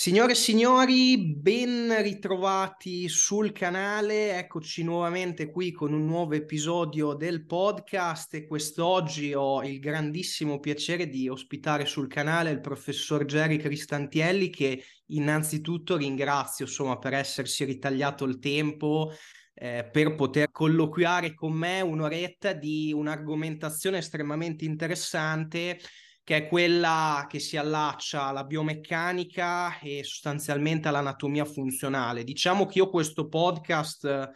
Signore e signori, ben ritrovati sul canale, eccoci nuovamente qui con un nuovo episodio del podcast. E quest'oggi ho il grandissimo piacere di ospitare sul canale il professor Jerry Cristantielli che innanzitutto ringrazio insomma per essersi ritagliato il tempo eh, per poter colloquiare con me un'oretta di un'argomentazione estremamente interessante che è quella che si allaccia alla biomeccanica e sostanzialmente all'anatomia funzionale. Diciamo che io questo podcast eh,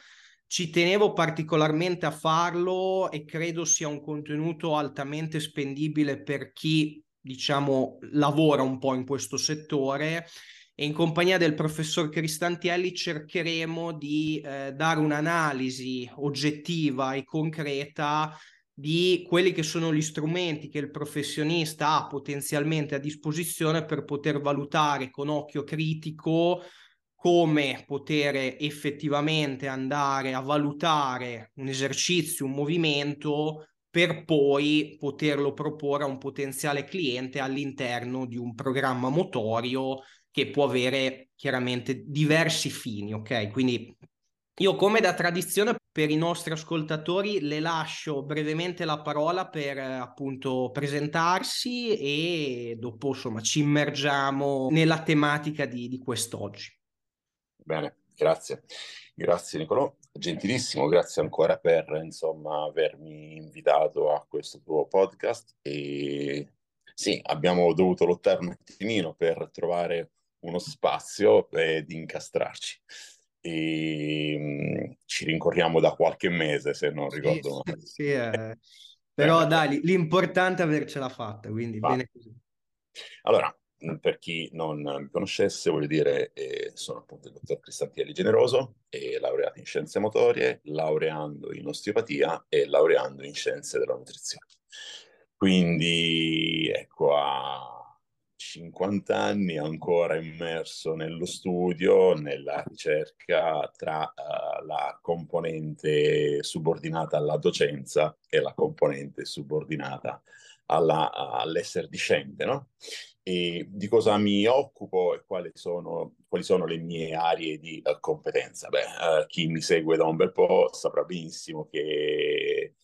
ci tenevo particolarmente a farlo e credo sia un contenuto altamente spendibile per chi, diciamo, lavora un po' in questo settore e in compagnia del professor Cristantielli cercheremo di eh, dare un'analisi oggettiva e concreta di quelli che sono gli strumenti che il professionista ha potenzialmente a disposizione per poter valutare con occhio critico come poter effettivamente andare a valutare un esercizio, un movimento per poi poterlo proporre a un potenziale cliente all'interno di un programma motorio che può avere chiaramente diversi fini, ok? Quindi io come da tradizione per i nostri ascoltatori le lascio brevemente la parola per appunto presentarsi e dopo insomma ci immergiamo nella tematica di, di quest'oggi. Bene, grazie. Grazie Nicolò, gentilissimo, grazie ancora per insomma avermi invitato a questo tuo podcast e sì, abbiamo dovuto lottare un attimino per trovare uno spazio ed incastrarci e um, ci rincorriamo da qualche mese se non ricordo male. Sì, eh. Però eh, dai, l'importante è avercela fatta, quindi va. bene così. Allora, per chi non mi conoscesse, voglio dire, eh, sono appunto il dottor Cristantielli Generoso, e laureato in scienze motorie, laureando in osteopatia e laureando in scienze della nutrizione. Quindi, ecco, a 50 anni ancora immerso nello studio, nella ricerca tra uh, la componente subordinata alla docenza e la componente subordinata alla, all'essere discente, no? E di cosa mi occupo e quali sono, quali sono le mie aree di uh, competenza? Beh, uh, chi mi segue da un bel po' saprà benissimo che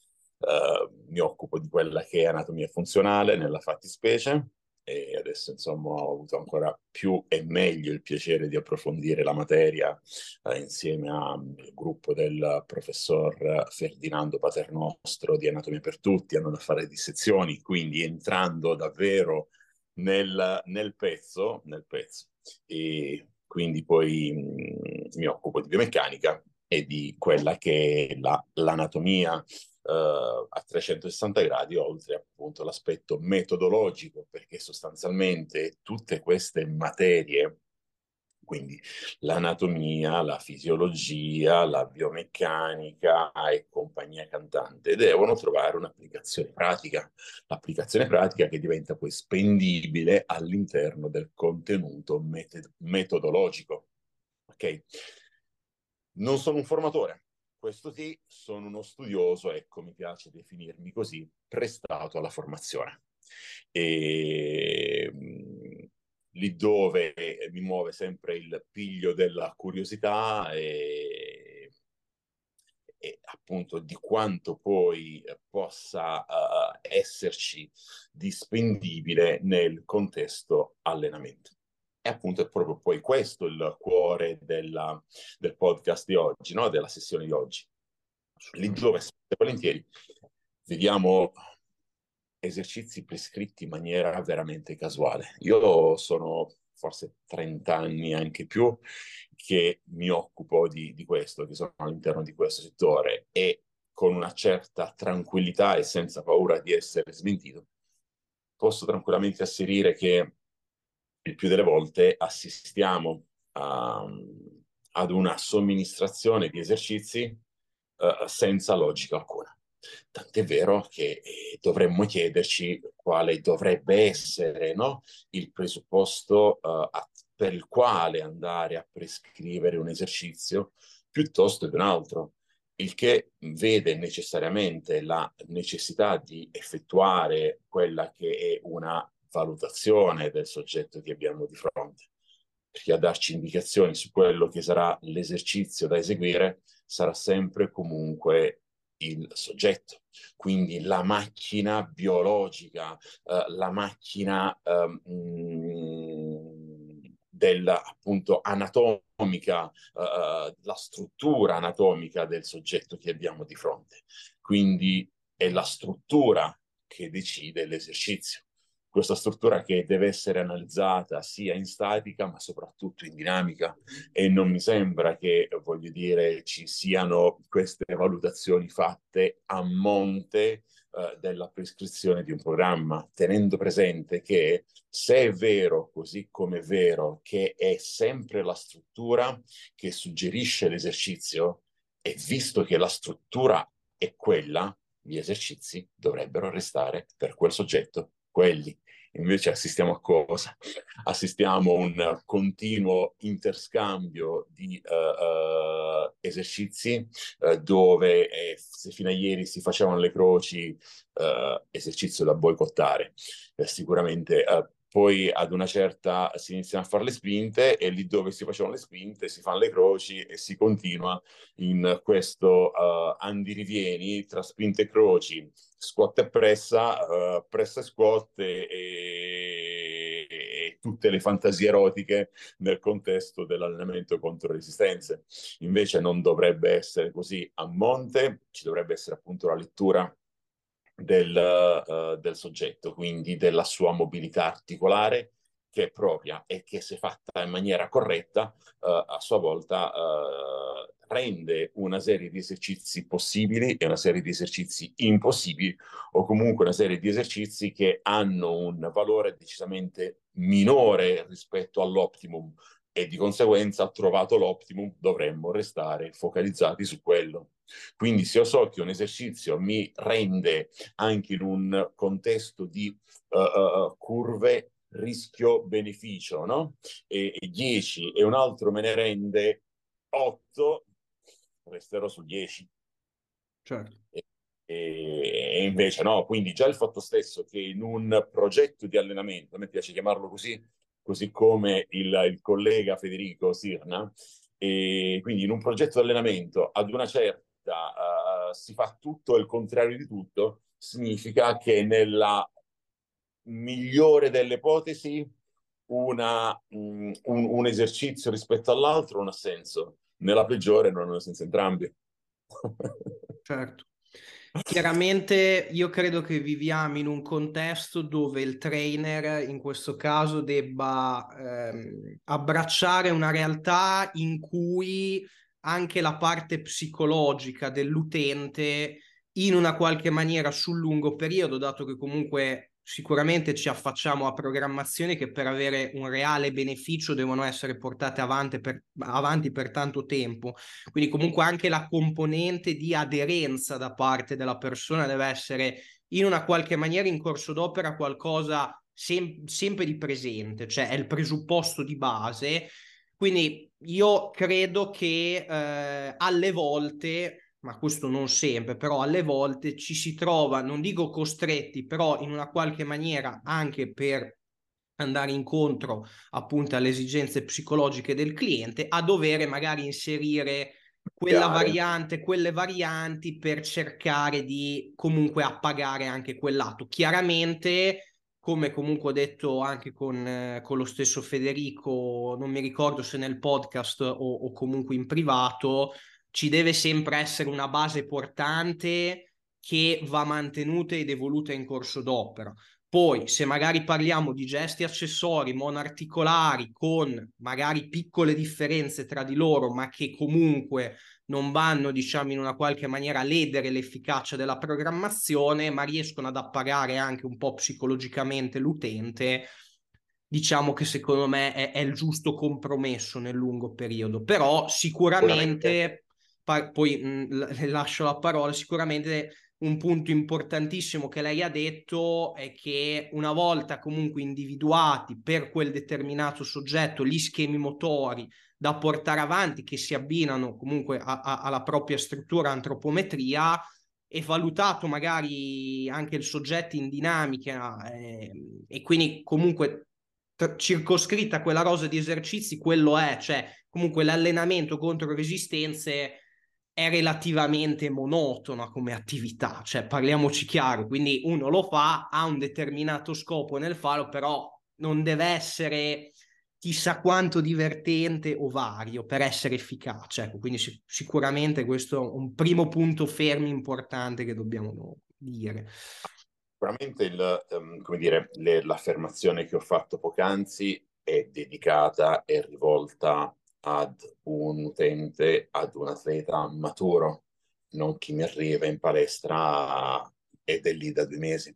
mi occupo di quella che è anatomia funzionale nella fattispecie, e adesso insomma ho avuto ancora più e meglio il piacere di approfondire la materia eh, insieme al gruppo del professor Ferdinando Paternostro di Anatomia per Tutti, andando a fare dissezioni, quindi entrando davvero nel, nel pezzo, nel pezzo. E quindi poi mh, mi occupo di biomeccanica e di quella che è la, l'anatomia uh, a 360 gradi, oltre appunto l'aspetto metodologico, perché sostanzialmente tutte queste materie, quindi l'anatomia, la fisiologia, la biomeccanica e compagnia cantante, devono trovare un'applicazione pratica, l'applicazione pratica che diventa poi spendibile all'interno del contenuto met- metodologico. Ok? Non sono un formatore, questo sì, sono uno studioso, ecco, mi piace definirmi così, prestato alla formazione. E mm, lì dove mi muove sempre il piglio della curiosità e, e appunto di quanto poi possa uh, esserci dispendibile nel contesto allenamento. E appunto è proprio poi questo il cuore della, del podcast di oggi, no? della sessione di oggi. Lì dove, volentieri, vediamo esercizi prescritti in maniera veramente casuale. Io sono forse 30 anni, anche più, che mi occupo di, di questo, che sono all'interno di questo settore e con una certa tranquillità e senza paura di essere smentito, posso tranquillamente asserire che il più delle volte assistiamo a, ad una somministrazione di esercizi uh, senza logica alcuna. Tant'è vero che eh, dovremmo chiederci quale dovrebbe essere no, il presupposto uh, per il quale andare a prescrivere un esercizio piuttosto che un altro, il che vede necessariamente la necessità di effettuare quella che è una valutazione del soggetto che abbiamo di fronte. perché a darci indicazioni su quello che sarà l'esercizio da eseguire sarà sempre comunque il soggetto, quindi la macchina biologica, eh, la macchina eh, del, appunto anatomica, eh, la struttura anatomica del soggetto che abbiamo di fronte. Quindi è la struttura che decide l'esercizio questa struttura che deve essere analizzata sia in statica ma soprattutto in dinamica. E non mi sembra che, voglio dire, ci siano queste valutazioni fatte a monte eh, della prescrizione di un programma, tenendo presente che se è vero, così come è vero, che è sempre la struttura che suggerisce l'esercizio e visto che la struttura è quella, gli esercizi dovrebbero restare per quel soggetto quelli. Invece assistiamo a cosa? Assistiamo a un continuo interscambio di uh, uh, esercizi uh, dove eh, se fino a ieri si facevano le croci, esercizio da boicottare, eh, sicuramente poi ad una certa si iniziano a fare le spinte e lì dove si facevano le spinte si fanno le croci e si continua in questo uh, andirivieni tra spinte e croci, squat e pressa, uh, pressa e squat e, e, e, tutte le fantasie erotiche nel contesto dell'allenamento contro resistenze. Invece non dovrebbe essere così a monte, ci dovrebbe essere appunto la lettura del, uh, del soggetto, quindi della sua mobilità articolare che è propria e che se fatta in maniera corretta uh, a sua volta uh, rende una serie di esercizi possibili e una serie di esercizi impossibili o comunque una serie di esercizi che hanno un valore decisamente minore rispetto all'optimum e di conseguenza trovato l'optimum dovremmo restare focalizzati su quello. Quindi se io so che un esercizio mi rende anche in un contesto di uh, curve rischio-beneficio, no? E, e 10 e un altro me ne rende 8, resterò su 10. Certo. E, e, invece no, quindi già il fatto stesso che in un progetto di allenamento, a me piace chiamarlo così, così come il, il collega Federico Sirna, e quindi in un progetto di allenamento ad una certa uh, si fa tutto il contrario di tutto, significa che nella migliore delle ipotesi una, um, un, un, esercizio rispetto all'altro non ha senso, nella peggiore non ha senso entrambi. certo. Chiaramente io credo che viviamo in un contesto dove il trainer in questo caso debba ehm, abbracciare una realtà in cui anche la parte psicologica dell'utente in una qualche maniera sul lungo periodo, dato che comunque sicuramente ci affacciamo a programmazioni che per avere un reale beneficio devono essere portate avanti per, avanti per tanto tempo. Quindi comunque anche la componente di aderenza da parte della persona deve essere in una qualche maniera in corso d'opera qualcosa sem- sempre di presente, cioè è il presupposto di base quindi io credo che eh, alle volte, ma questo non sempre, però alle volte ci si trova, non dico costretti, però in una qualche maniera anche per andare incontro appunto alle esigenze psicologiche del cliente, a dover magari inserire quella Chiaro. variante, quelle varianti per cercare di comunque appagare anche quel lato. Chiaramente come comunque ho detto anche con, eh, con, lo stesso Federico, non mi ricordo se nel podcast o, o, comunque in privato, ci deve sempre essere una base portante che va mantenuta ed evoluta in corso d'opera. Poi, se magari parliamo di gesti accessori monarticolari con magari piccole differenze tra di loro, ma che comunque non vanno, diciamo, in una qualche maniera a ledere l'efficacia della programmazione, ma riescono ad appagare anche un po' psicologicamente l'utente, diciamo che secondo me è, è il giusto compromesso nel lungo periodo. Però sicuramente, pa- poi mh, lascio la parola, sicuramente un punto importantissimo che lei ha detto è che una volta comunque individuati per quel determinato soggetto gli schemi motori da portare avanti che si abbinano comunque a, a, alla propria struttura antropometria e valutato magari anche il soggetto in dinamica eh, e quindi comunque circoscritta quella rosa di esercizi, quello è, cioè comunque l'allenamento contro resistenze è relativamente monotona come attività, cioè parliamoci chiaro, quindi uno lo fa, ha un determinato scopo nel farlo, però non deve essere chissà quanto divertente o vario per essere efficace. Ecco, quindi sic- sicuramente questo è un primo punto fermo importante che dobbiamo dire. Sicuramente il, um, come dire, le, l'affermazione che ho fatto poc'anzi è dedicata e rivolta ad un utente, ad un atleta maturo, non chi mi arriva in palestra ed è lì da due mesi.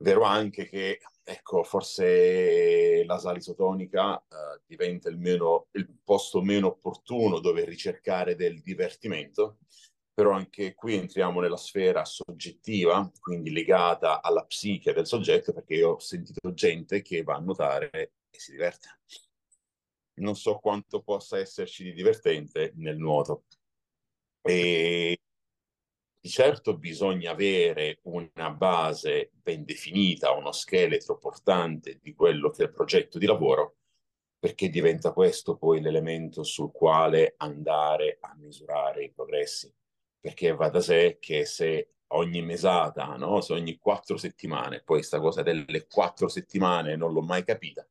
Vero anche che, ecco, forse la sala isotonica uh, diventa il, meno, il posto meno opportuno dove ricercare del divertimento, però anche qui entriamo nella sfera soggettiva, quindi legata alla psiche del soggetto, perché io ho sentito gente che va a nuotare e si diverte. Non so quanto possa esserci di divertente nel nuoto. E di certo bisogna avere una base ben definita, uno scheletro portante di quello che è il progetto di lavoro, perché diventa questo poi l'elemento sul quale andare a misurare i progressi perché va da sé che se ogni mesata, no? se ogni quattro settimane, poi questa cosa delle quattro settimane non l'ho mai capita,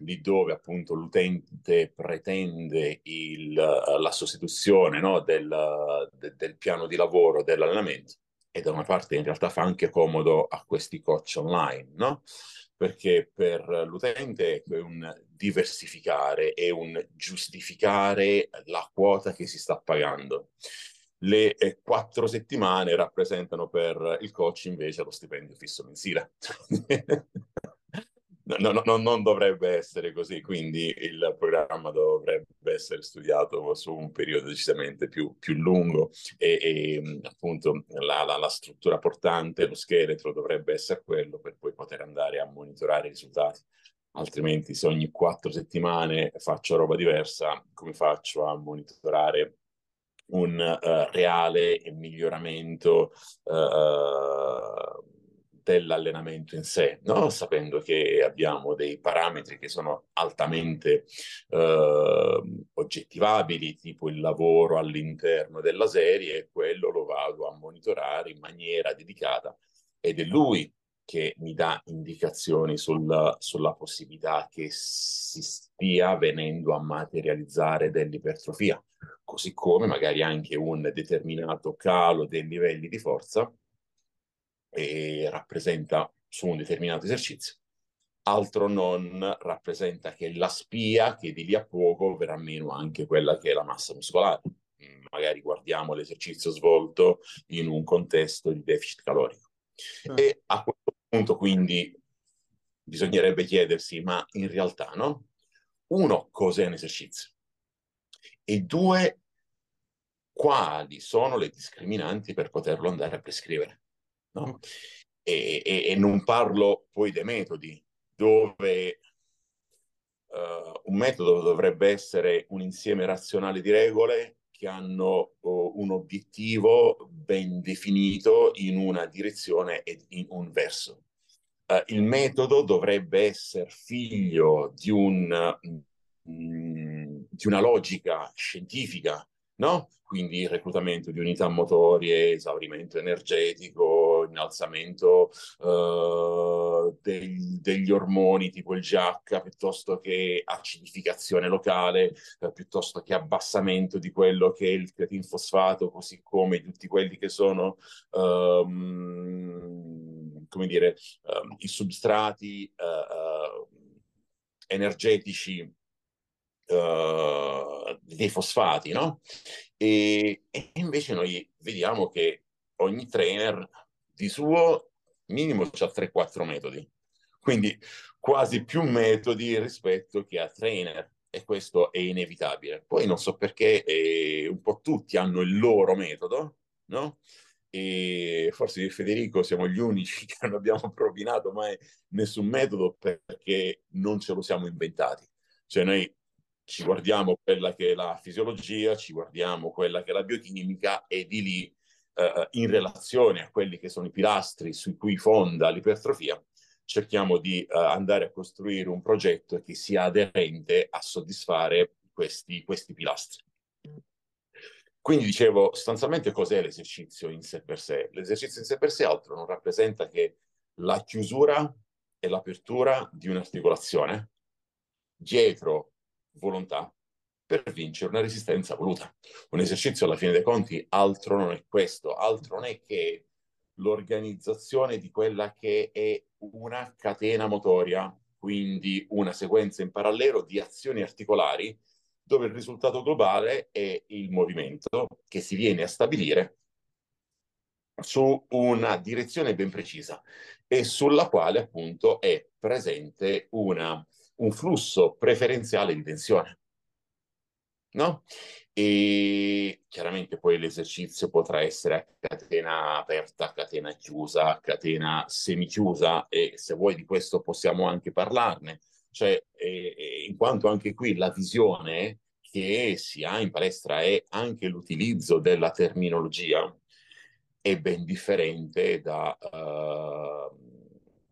lì dove appunto l'utente pretende il, la sostituzione no? del, de, del piano di lavoro, dell'allenamento, e da una parte in realtà fa anche comodo a questi coach online, no? Perché per l'utente è un diversificare, è un giustificare la quota che si sta pagando le eh, quattro settimane rappresentano per il coach invece lo stipendio fisso mensile. no, no, no, non dovrebbe essere così, quindi il programma dovrebbe essere studiato su un periodo decisamente più, più lungo e, e appunto la, la, la, struttura portante, lo scheletro dovrebbe essere quello per poi poter andare a monitorare i risultati. Altrimenti se ogni quattro settimane faccio roba diversa, come faccio a monitorare un uh, reale miglioramento uh, dell'allenamento in sé, no? sapendo che abbiamo dei parametri che sono altamente uh, oggettivabili, tipo il lavoro all'interno della serie, e quello lo vado a monitorare in maniera dedicata ed è lui che mi dà indicazioni sul, sulla possibilità che si stia venendo a materializzare dell'ipertrofia così come magari anche un determinato calo dei livelli di forza e rappresenta su un determinato esercizio. Altro non rappresenta che la spia che di lì a poco verrà meno anche quella che è la massa muscolare. Magari guardiamo l'esercizio svolto in un contesto di deficit calorico. Ah. E a questo punto quindi bisognerebbe chiedersi, ma in realtà no? Uno, cos'è un esercizio? E due, quali sono le discriminanti per poterlo andare a prescrivere. No? E, e, e, non parlo poi dei metodi, dove uh, un metodo dovrebbe essere un insieme razionale di regole che hanno uh, un obiettivo ben definito in una direzione e in un verso. Uh, il metodo dovrebbe essere figlio di, un, mm, di una logica scientifica no? Quindi reclutamento di unità motorie, esaurimento energetico, innalzamento uh, dei, degli ormoni tipo il GH, piuttosto che acidificazione locale, uh, piuttosto che abbassamento di quello che è il creatinfosfato, così come tutti quelli che sono, um, come dire, um, i substrati uh, energetici uh, dei fosfati, no? E, e, invece noi vediamo che ogni trainer di suo minimo ha 3-4 metodi, quindi quasi più metodi rispetto che a trainer e questo è inevitabile. Poi non so perché eh, un po' tutti hanno il loro metodo, no? E forse io Federico siamo gli unici che non abbiamo propinato mai nessun metodo perché non ce lo siamo inventati. Cioè noi ci guardiamo quella che è la fisiologia, ci guardiamo quella che è la biochimica e di lì eh, in relazione a quelli che sono i pilastri su cui fonda l'ipertrofia cerchiamo di uh, andare a costruire un progetto che sia aderente a soddisfare questi, questi pilastri. Quindi dicevo, sostanzialmente cos'è l'esercizio in sé per sé? L'esercizio in sé per sé altro non rappresenta che la chiusura e l'apertura di un'articolazione dietro volontà per vincere una resistenza voluta. Un esercizio alla fine dei conti altro non è questo, altro non è che l'organizzazione di quella che è una catena motoria, quindi una sequenza in parallelo di azioni articolari dove il risultato globale è il movimento che si viene a stabilire su una direzione ben precisa e sulla quale appunto è presente una, un flusso preferenziale di tensione. No? E chiaramente poi l'esercizio potrà essere a catena aperta, a catena chiusa, a catena semichiusa e se vuoi di questo possiamo anche parlarne. Cioè, eh, in quanto anche qui la visione che si ha in palestra è anche l'utilizzo della terminologia è ben differente da uh,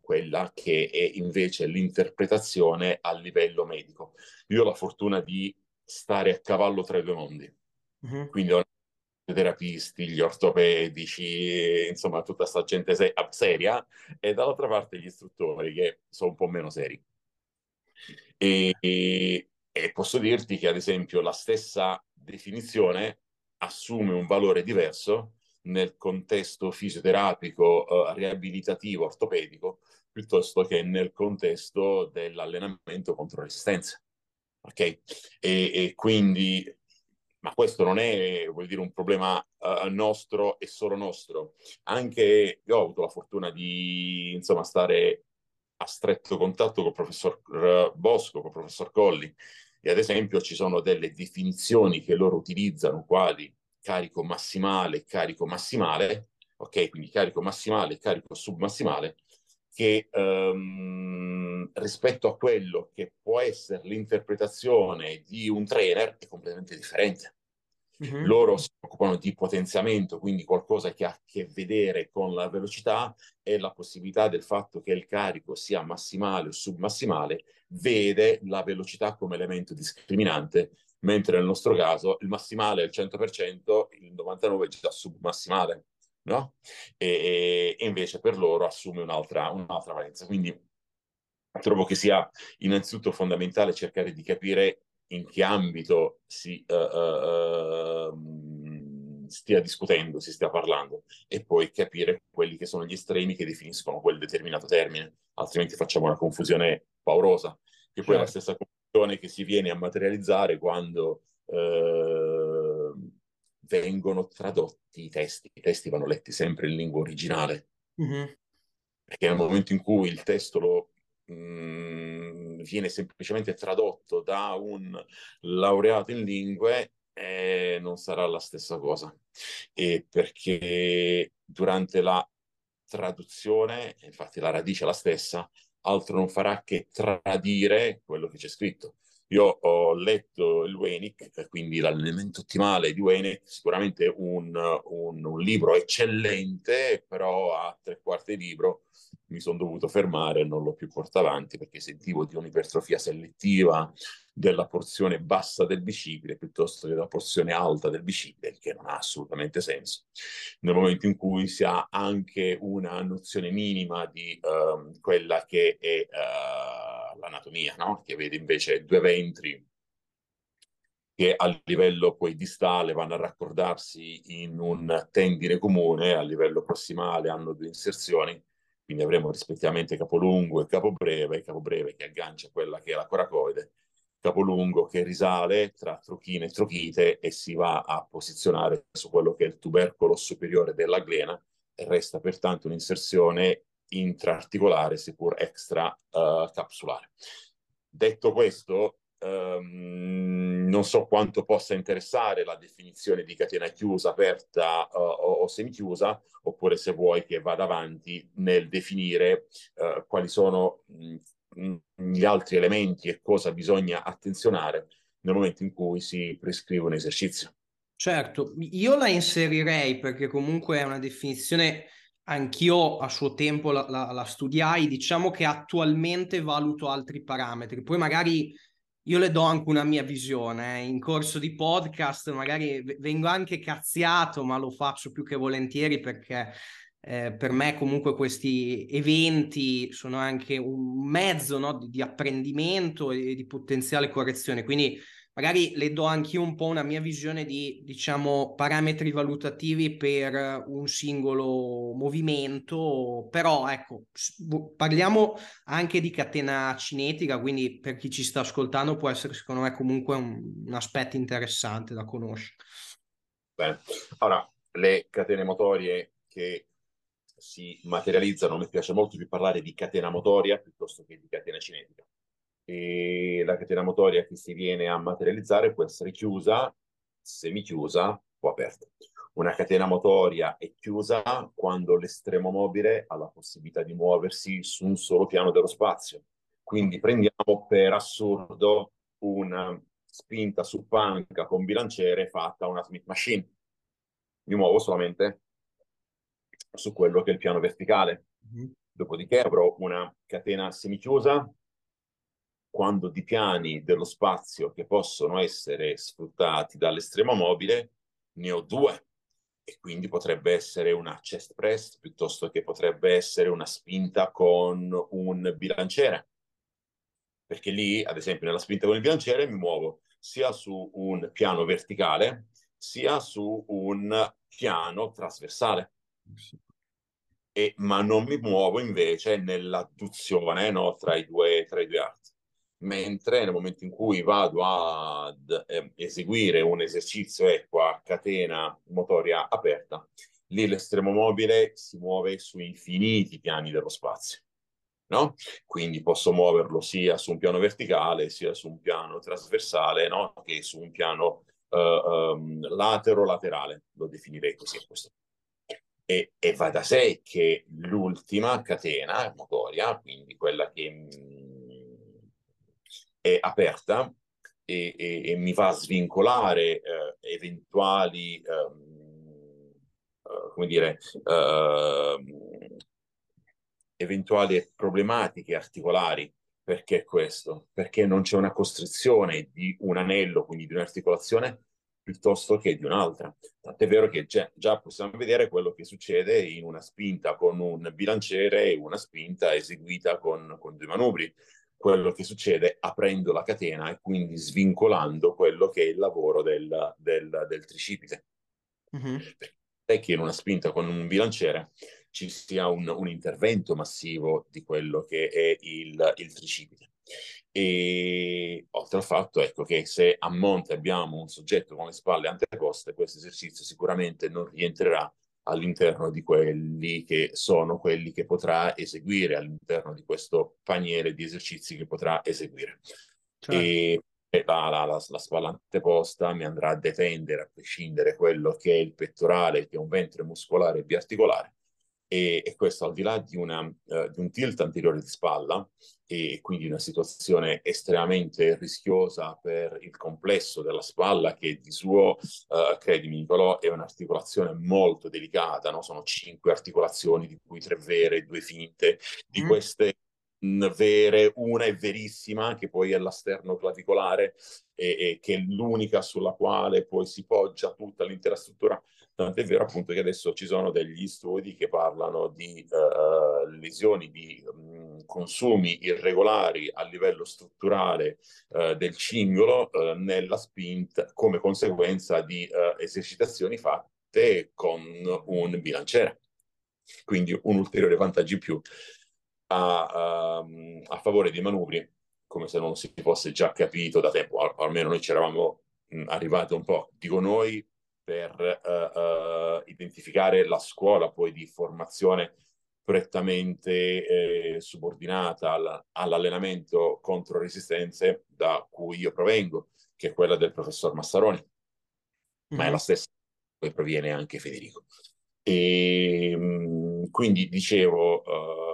quella che è invece l'interpretazione a livello medico. Io ho la fortuna di stare a cavallo tra i due mondi, uh-huh. quindi ho i terapisti, gli ortopedici, insomma tutta questa gente se- seria e dall'altra parte gli istruttori che sono un po' meno seri. E, e, e posso dirti che ad esempio la stessa definizione assume un valore diverso nel contesto fisioterapico, uh, riabilitativo, ortopedico, piuttosto che nel contesto dell'allenamento contro resistenza. Ok? E, e, quindi, ma questo non è, dire, un problema uh, nostro e solo nostro. Anche io ho avuto la fortuna di, insomma, stare a stretto contatto con il professor Bosco, con il professor Colli, e ad esempio ci sono delle definizioni che loro utilizzano, quali carico massimale, carico massimale, ok? Quindi carico massimale e carico submassimale, che um, rispetto a quello che può essere l'interpretazione di un trainer è completamente differente. Mm-hmm. Loro si occupano di potenziamento, quindi qualcosa che ha a che vedere con la velocità e la possibilità del fatto che il carico sia massimale o submassimale, vede la velocità come elemento discriminante mentre nel nostro caso il massimale è il 100%, il 99% è già submassimale, no? E, e invece per loro assume un'altra, un'altra valenza. Quindi trovo che sia innanzitutto fondamentale cercare di capire in che ambito si uh, uh, stia discutendo, si stia parlando e poi capire quelli che sono gli estremi che definiscono quel determinato termine, altrimenti facciamo una confusione paurosa, che poi certo. è la certo. stessa che si viene a materializzare quando eh, vengono tradotti i testi. I testi vanno letti sempre in lingua originale. Mm-hmm. Perché nel momento in cui il testo lo, mh, mm, viene semplicemente tradotto da un laureato in lingue, eh, non sarà la stessa cosa. E perché durante la traduzione, infatti la radice è la stessa, altro non farà che tradire quello che c'è scritto. Io ho letto il Wenick, quindi l'allenamento ottimale di Wenick, sicuramente un, un, un libro eccellente, però a tre quarti libro mi sono dovuto fermare e non l'ho più portato avanti perché sentivo di un'ipertrofia selettiva della porzione bassa del bicipite piuttosto che della porzione alta del bicipite, che non ha assolutamente senso. Nel momento in cui si ha anche una nozione minima di uh, quella che è uh, l'anatomia, no? che vede invece due ventri che a livello poi distale vanno a raccordarsi in un tendine comune, a livello prossimale hanno due inserzioni, quindi avremo rispettivamente capolungo e capobreve, capobreve che aggancia quella che è la coracoide, capolungo che risale tra trochine e trochite e si va a posizionare su quello che è il tubercolo superiore della glena e resta pertanto un'inserzione intraarticolare seppur extra uh, capsulare. Detto questo, um, non so quanto possa interessare la definizione di catena chiusa, aperta uh, o, o semichiusa, oppure se vuoi che vada avanti nel definire uh, quali sono mh, gli altri elementi e cosa bisogna attenzionare nel momento in cui si prescrive un esercizio. Certo, io la inserirei perché comunque è una definizione anch'io a suo tempo la, la, la, studiai, diciamo che attualmente valuto altri parametri, poi magari io le do anche una mia visione, eh. in corso di podcast magari vengo anche cazziato, ma lo faccio più che volentieri perché eh, per me comunque questi eventi sono anche un mezzo no, di, di apprendimento e di potenziale correzione, quindi magari le do anche un po' una mia visione di, diciamo, parametri valutativi per un singolo movimento, però ecco, parliamo anche di catena cinetica, quindi per chi ci sta ascoltando può essere secondo me comunque un, un aspetto interessante da conoscere. Bene, ora le catene motorie che si materializzano, me piace molto più parlare di catena motoria piuttosto che di catena cinetica e la catena motoria che si viene a materializzare può essere chiusa, semichiusa o aperta. Una catena motoria è chiusa quando l'estremo mobile ha la possibilità di muoversi su un solo piano dello spazio. Quindi prendiamo per assurdo una spinta su panca con bilanciere fatta a una Smith Machine. Mi muovo solamente su quello che è il piano verticale. Mm-hmm. Dopodiché avrò una catena semichiusa quando di piani dello spazio che possono essere sfruttati dall'estremo mobile, ne ho due. E quindi potrebbe essere una chest press piuttosto che potrebbe essere una spinta con un bilanciere. Perché lì, ad esempio, nella spinta con il bilanciere mi muovo sia su un piano verticale sia su un piano trasversale. E, ma non mi muovo invece nell'adduzione no, tra, i due, tra i due arti mentre nel momento in cui vado ad eh, eseguire un esercizio ecco a catena motoria aperta, lì l'estremo mobile si muove su infiniti piani dello spazio. No? Quindi posso muoverlo sia su un piano verticale, sia su un piano trasversale, no? che su un piano uh, um, latero-laterale, lo definirei così a questo punto. E, e va da sé che l'ultima catena motoria, quindi quella che è aperta e, e, e mi va a svincolare eh, eventuali, um, uh, come dire, uh, eventuali problematiche articolari. Perché questo? Perché non c'è una costrizione di un anello, quindi di un'articolazione, piuttosto che di un'altra. Tant'è vero che già, già, possiamo vedere quello che succede in una spinta con un bilanciere e una spinta eseguita con, con due manubri quello che succede aprendo la catena e quindi svincolando quello che è il lavoro del, del, del tricipite. Mm-hmm. È che in una spinta con un bilanciere ci sia un, un intervento massivo di quello che è il, il tricipite. E oltre al fatto ecco, che se a monte abbiamo un soggetto con le spalle anteposte, questo esercizio sicuramente non rientrerà all'interno di quelli che sono quelli che potrà eseguire all'interno di questo paniere di esercizi che potrà eseguire. Certo. E la, la, la, la spalla anteposta mi andrà a detendere, a prescindere quello che è il pettorale, che è un ventre muscolare biarticolare, e, e questo al di là di, una, uh, di un tilt anteriore di spalla e quindi una situazione estremamente rischiosa per il complesso della spalla che di suo, uh, credimi Nicolò, è un'articolazione molto delicata, no? sono cinque articolazioni di cui tre vere e due finte, di mm. queste vere, una è verissima, che poi è la sternoclavicolare, e, e, che è l'unica sulla quale poi si poggia tutta l'intera struttura. Tant'è vero appunto che adesso ci sono degli studi che parlano di uh, lesioni, di um, consumi irregolari a livello strutturale uh, del cingolo uh, nella spinta come conseguenza di esercitazioni fatte con un bilanciere. Quindi un ulteriore vantaggio in più a, a, a favore dei manubri, come se non si fosse già capito da tempo, o almeno noi ci eravamo arrivati un po', dico noi, per uh, uh, identificare la scuola poi di formazione prettamente eh, subordinata all, all'allenamento contro resistenze da cui io provengo, che è quella del professor Massaroni, mm-hmm. ma è la mhm. stessa poi proviene anche Federico. E mh, quindi dicevo, uh,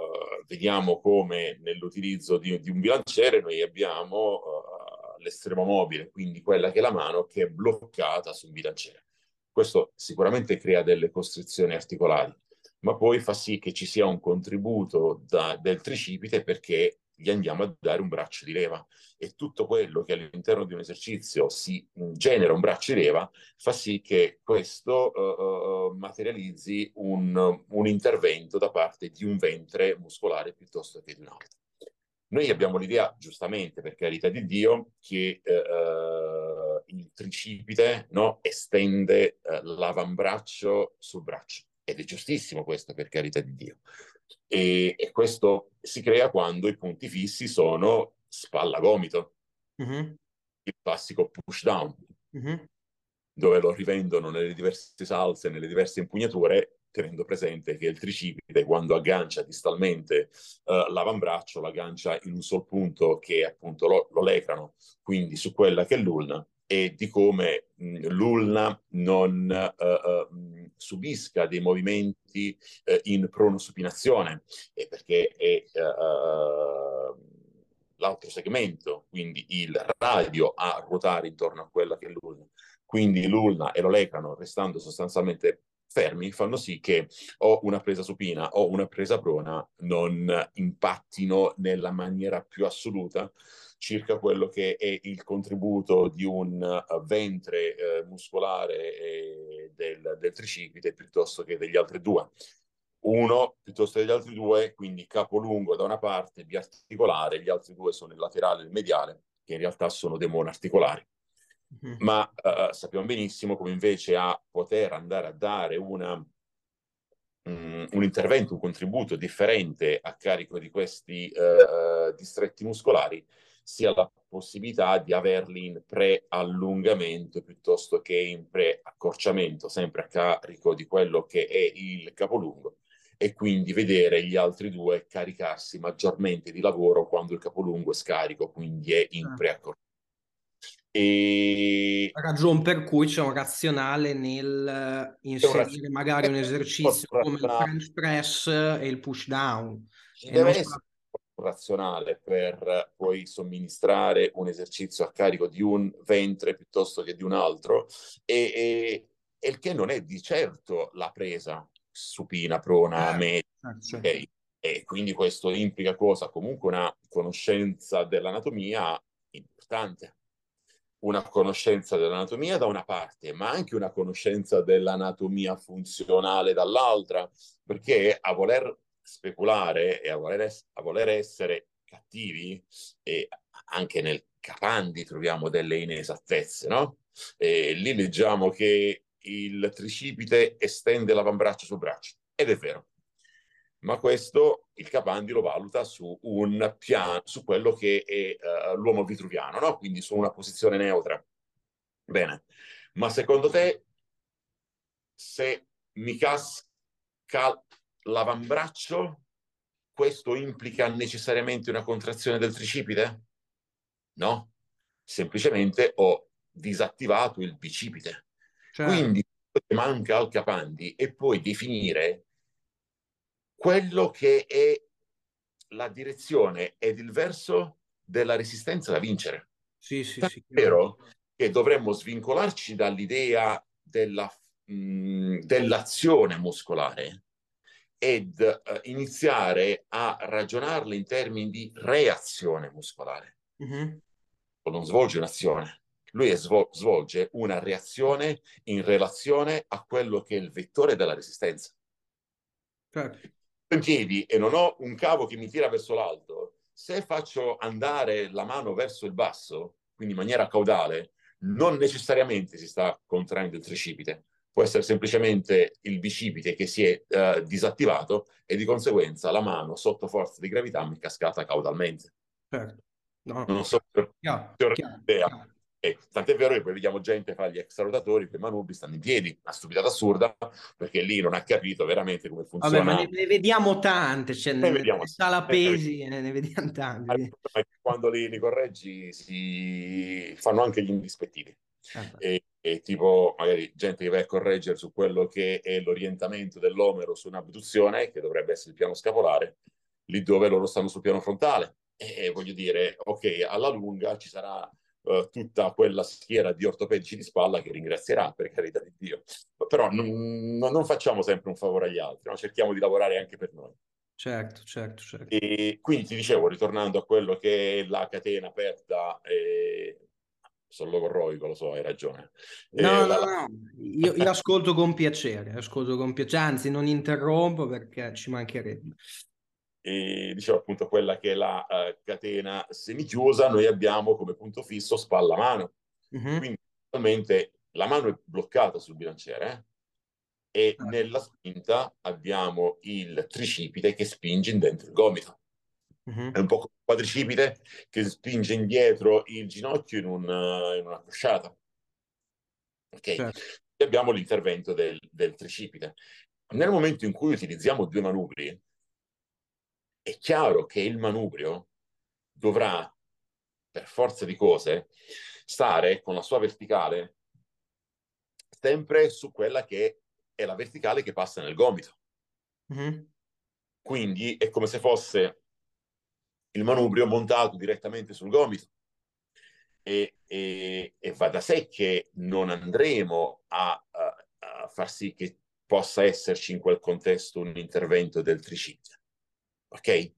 vediamo come nell'utilizzo di, di, un bilanciere noi abbiamo uh, l'estremo mobile, quindi quella che è la mano, che è bloccata sul bilanciere. Questo sicuramente crea delle costrizioni articolari, ma poi fa sì che ci sia un contributo da, del tricipite perché gli andiamo a dare un braccio di leva e tutto quello che all'interno di un esercizio si genera un braccio di leva fa sì che questo uh, materializzi un, un, intervento da parte di un ventre muscolare piuttosto che di un altro. Noi abbiamo l'idea, giustamente, per carità di Dio, che uh, il tricipite no, estende l'avambraccio sul braccio ed è giustissimo questo, per carità di Dio. E, e questo si crea quando i punti fissi sono spalla-gomito, mm-hmm. il classico push down, mm-hmm. dove lo rivendono nelle diverse salse, nelle diverse impugnature, tenendo presente che il tricipite, quando aggancia distalmente uh, l'avambraccio, lo aggancia in un sol punto che appunto lo, lo lecrano, quindi su quella che è l'ulna, e di come mh, l'ulna non uh, uh, subisca dei movimenti uh, in pronosupinazione, eh, perché è l'altro segmento, quindi il radio a ruotare intorno a quella che è l'ulna. Quindi l'ulna e lo lecano restando sostanzialmente fermi fanno sì che o una presa supina o una presa prona non impattino nella maniera più assoluta circa quello che è il contributo di un uh, ventre uh, muscolare eh, del, del tricipite piuttosto che degli altri due. Uno piuttosto degli altri due, quindi capo lungo da una parte, biarticolare, gli altri due sono il laterale e il mediale, che in realtà sono dei monoarticolari. Mm-hmm. Ma uh, sappiamo benissimo come invece a poter andare a dare una, um, un intervento, un contributo differente a carico di questi uh, distretti muscolari sia la possibilità di averli in pre-allungamento piuttosto che in pre-accorciamento, sempre a carico di quello che è il capolungo e quindi vedere gli altri due caricarsi maggiormente di lavoro quando il capolungo è scarico, quindi è in certo. pre-accorciamento. E... Ragione per cui c'è un razionale nel inserire magari un esercizio come il French press e il push down. Ci deve essere razionale per poi somministrare un esercizio a carico di un ventre piuttosto che di un altro e, e, e il che non è di certo la presa supina, prona, eh, media, certo. okay? e quindi questo implica cosa? Comunque una conoscenza dell'anatomia importante una conoscenza dell'anatomia da una parte, ma anche una conoscenza dell'anatomia funzionale dall'altra, perché a voler speculare e a voler, es- a voler essere cattivi e anche nel Capandi troviamo delle inesattezze, no? E lì leggiamo che il tricipite estende l'avambraccio sul braccio, ed è vero. Ma questo il Capandi lo valuta su un piano, su quello che è uh, l'uomo vitruviano, no? Quindi su una posizione neutra. Bene, ma secondo te se mi casca l'avambraccio, questo implica necessariamente una contrazione del tricipite? No, semplicemente ho disattivato il bicipite. Certo. Quindi manca al capandi e poi definire quello che è la direzione ed il verso della resistenza da vincere. Sì, sì, sì. È vero che dovremmo svincolarci dall'idea della, mh, dell'azione muscolare ed uh, iniziare a ragionarle in termini di reazione muscolare. Mm-hmm. Non svolge un'azione, lui svol- svolge una reazione in relazione a quello che è il vettore della resistenza. Certo. In piedi e non ho un cavo che mi tira verso l'alto, se faccio andare la mano verso il basso, quindi in maniera caudale, non necessariamente si sta contraendo il tricipite, può essere semplicemente il bicipite che si è uh, disattivato e di conseguenza la mano sotto forza di gravità mi è cascata caudalmente. Certo. No. Non so se ho idea. E tant'è vero che poi vediamo gente fare gli extrarotatori, quei manubi stanno in piedi, una stupidata assurda, perché lì non ha capito veramente come funziona. Vabbè, ma ne, ne vediamo tante, cioè ne, ne vediamo sala pesi, ne, ne vediamo tante. Quando li, li, correggi si fanno anche gli indispettivi. Ah, e, e tipo magari gente che va a correggere su quello che è l'orientamento dell'omero su un'abduzione, che dovrebbe essere il piano scapolare, lì dove loro stanno sul piano frontale. E voglio dire, ok, alla lunga ci sarà uh, tutta quella schiera di ortopedici di spalla che ringrazierà, per carità di Dio. Però non, non facciamo sempre un favore agli altri, no? cerchiamo di lavorare anche per noi. Certo, certo, certo. E quindi ti dicevo, ritornando a quello che è la catena aperta, eh, sono logorroico, lo so, hai ragione. No, eh, no, la... no, io, io, ascolto con piacere, ascolto con piacere, anzi non interrompo perché ci mancherebbe. E dicevo appunto quella che è la uh, catena semichiusa, noi abbiamo come punto fisso spalla-mano. Uh-huh. Quindi realmente la mano è bloccata sul bilanciere, eh? e ah. nella spinta abbiamo il tricipite che spinge in dentro il gomito. Uh-huh. È un po' quadricipite che spinge indietro il ginocchio in, un, in una crociata. Ok? Certo. E abbiamo l'intervento del, del tricipite. Nel momento in cui utilizziamo due manubri, è chiaro che il manubrio dovrà, per forza di cose, stare con la sua verticale sempre su quella che è la verticale che passa nel gomito. Mm-hmm. Quindi è come se fosse il manubrio montato direttamente sul gomito. E, e, e va da sé che non andremo a, a, a, far sì che possa esserci in quel contesto un intervento del tricipite. Ok?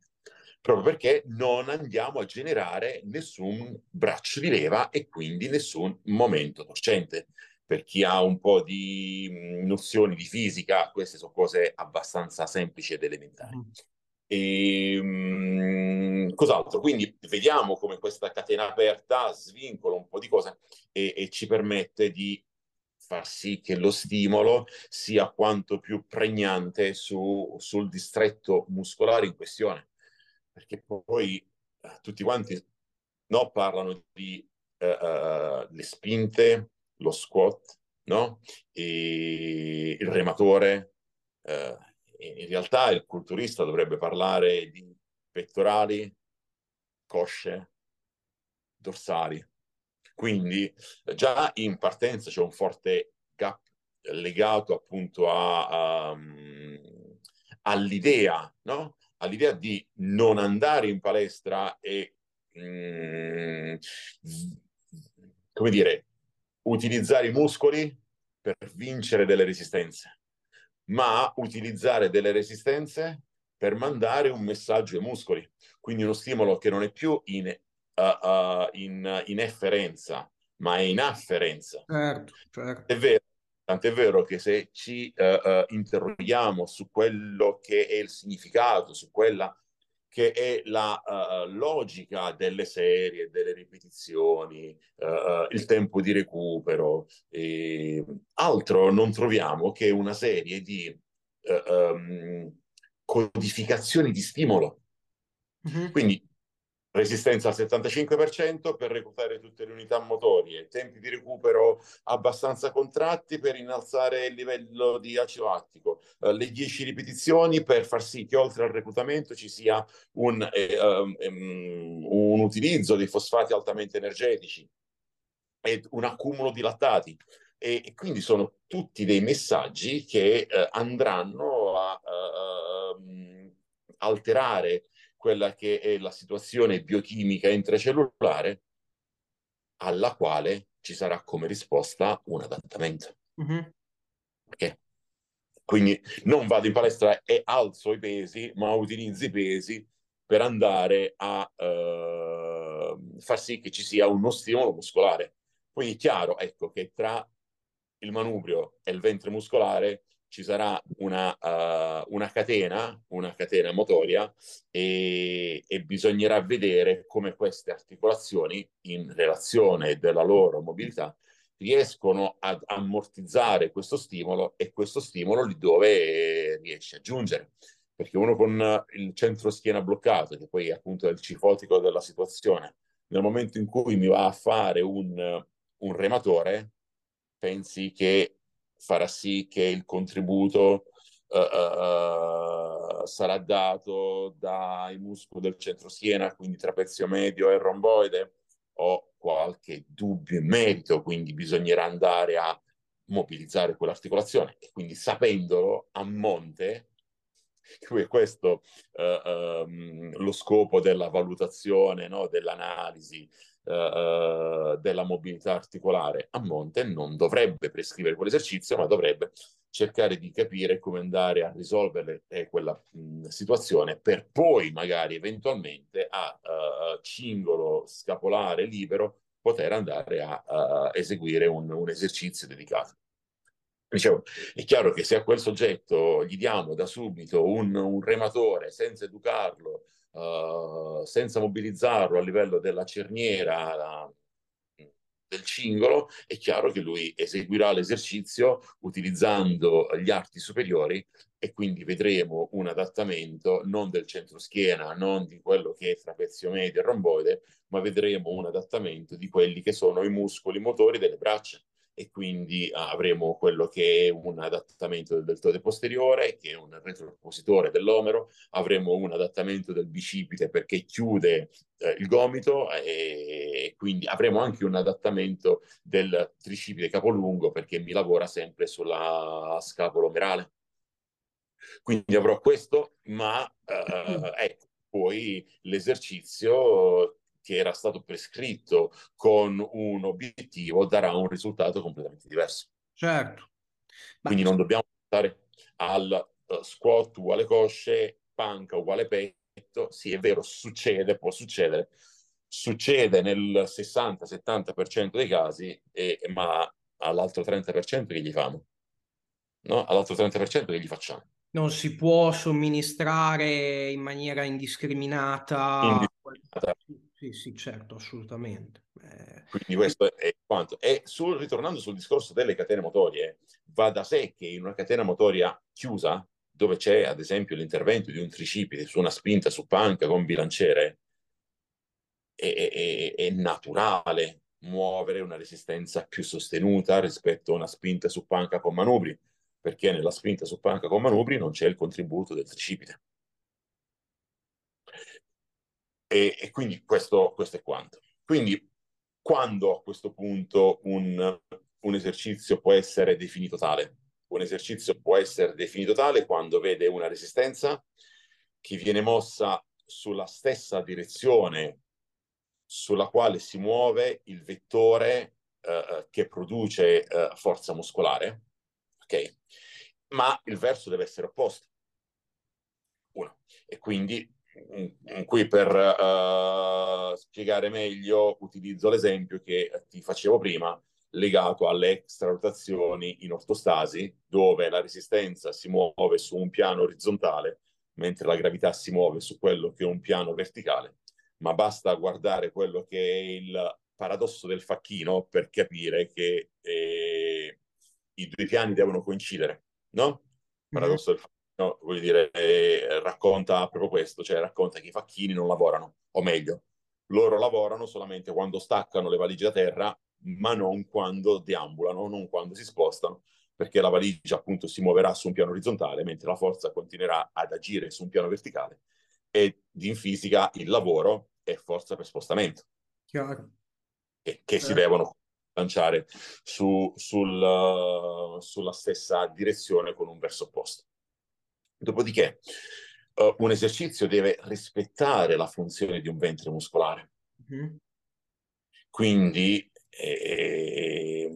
Proprio perché non andiamo a generare nessun braccio di leva e quindi nessun momento torcente per chi ha un po' di mm, nozioni di fisica, queste sono cose abbastanza semplici ed elementari. E, um, cos'altro? Quindi vediamo come questa catena aperta svincola un po' di cose e, e ci permette di far sì che lo stimolo sia quanto più pregnante su, sul distretto muscolare in questione. Perché poi eh, tutti quanti no, parlano di uh, uh, le spinte, lo squat, no? E il rematore. Eh, in realtà il culturista dovrebbe parlare di pettorali, cosce, dorsali. Quindi già in partenza c'è un forte gap legato appunto a, a, all'idea, no? all'idea di non andare in palestra e, mm, come dire, utilizzare i muscoli per vincere delle resistenze, ma utilizzare delle resistenze per mandare un messaggio ai muscoli. Quindi uno stimolo che non è più in, uh, uh, in, in efferenza, ma è in afferenza. Certo, certo. È vero, tant'è vero che se ci uh, interroghiamo su quello che è il significato, su quella che è la uh, logica delle serie, delle ripetizioni, uh, il tempo di recupero. E altro non troviamo che una serie di uh, um, codificazioni di stimolo. Mm-hmm. Quindi resistenza al 75% per reclutare tutte le unità motorie, tempi di recupero abbastanza contratti per innalzare il livello di acido lattico, uh, le 10 ripetizioni per far sì che oltre al reclutamento ci sia un, eh, um, un utilizzo dei fosfati altamente energetici e un accumulo di lattati. E, e quindi sono tutti dei messaggi che uh, andranno a uh, alterare quella che è la situazione biochimica intracellulare alla quale ci sarà come risposta un adattamento. Mm-hmm. Okay. Quindi non vado in palestra e alzo i pesi, ma utilizzo i pesi per andare a uh, far sì che ci sia uno stimolo muscolare. Quindi è chiaro, ecco, che tra il manubrio e il ventre muscolare ci sarà una, uh, una, catena, una catena motoria e, e, bisognerà vedere come queste articolazioni in relazione della loro mobilità riescono ad ammortizzare questo stimolo e questo stimolo lì dove riesce a giungere. Perché uno con il centro schiena bloccato, che poi appunto è il cifotico della situazione, nel momento in cui mi va a fare un, un rematore, pensi che farà sì che il contributo uh, uh, sarà dato dai muscoli del centro schiena, quindi trapezio medio e romboide, ho qualche dubbio in merito, quindi bisognerà andare a mobilizzare quell'articolazione e quindi sapendolo a monte questo uh, um, lo scopo della valutazione, no? dell'analisi uh, della mobilità articolare a monte non dovrebbe prescrivere quell'esercizio, ma dovrebbe cercare di capire come andare a risolvere eh, quella mh, situazione per poi magari eventualmente a uh, cingolo scapolare libero poter andare a, a eseguire un, un esercizio dedicato. Dicevo, è chiaro che se a quel soggetto gli diamo da subito un, un rematore senza educarlo, uh, senza mobilizzarlo a livello della cerniera, uh, del cingolo, è chiaro che lui eseguirà l'esercizio utilizzando gli arti superiori e quindi vedremo un adattamento non del centro schiena, non di quello che è trapezio medio e romboide, ma vedremo un adattamento di quelli che sono i muscoli motori delle braccia e quindi avremo quello che è un adattamento del deltoide posteriore, che è un retropositore dell'omero, avremo un adattamento del bicipite perché chiude eh, il gomito e quindi avremo anche un adattamento del tricipite capolungo perché mi lavora sempre sulla scapolo merale. Quindi avrò questo, ma eh, ecco, poi l'esercizio che era stato prescritto con un obiettivo darà un risultato completamente diverso. Certo. Quindi non dobbiamo stare al uh, squat uguale cosce, panca uguale petto. Sì, è vero, succede, può succedere. Succede nel 60-70% dei casi, e, ma all'altro 30% che gli famo? No? All'altro 30% che gli facciamo? Non si può somministrare in maniera indiscriminata. indiscriminata sì, sì, certo, assolutamente. Eh... Quindi questo è quanto. E sul, ritornando sul discorso delle catene motorie, va da sé che in una catena motoria chiusa, dove c'è ad esempio l'intervento di un tricipite su una spinta su panca con bilanciere, è, è, è naturale muovere una resistenza più sostenuta rispetto a una spinta su panca con manubri, perché nella spinta su panca con manubri non c'è il contributo del tricipite. E, e quindi questo, questo, è quanto. Quindi quando a questo punto un, un esercizio può essere definito tale? Un esercizio può essere definito tale quando vede una resistenza che viene mossa sulla stessa direzione sulla quale si muove il vettore eh, che produce eh, forza muscolare, ok? Ma il verso deve essere opposto. Uno. E quindi qui per uh, spiegare meglio utilizzo l'esempio che ti facevo prima legato alle extrarotazioni in ortostasi dove la resistenza si muove su un piano orizzontale mentre la gravità si muove su quello che è un piano verticale ma basta guardare quello che è il paradosso del facchino per capire che eh, i due piani devono coincidere no? paradosso mm-hmm. del facchino no, voglio dire, eh, racconta proprio questo, cioè racconta che i facchini non lavorano, o meglio, loro lavorano solamente quando staccano le valigie da terra, ma non quando deambulano, non quando si spostano, perché la valigia appunto si muoverà su un piano orizzontale, mentre la forza continuerà ad agire su un piano verticale. E in fisica il lavoro è forza per spostamento. Chiaro. E che eh. si devono lanciare su, sul, uh, sulla stessa direzione con un verso opposto. Dopodiché uh, un esercizio deve rispettare la funzione di un ventre muscolare. Mm-hmm. Quindi eh,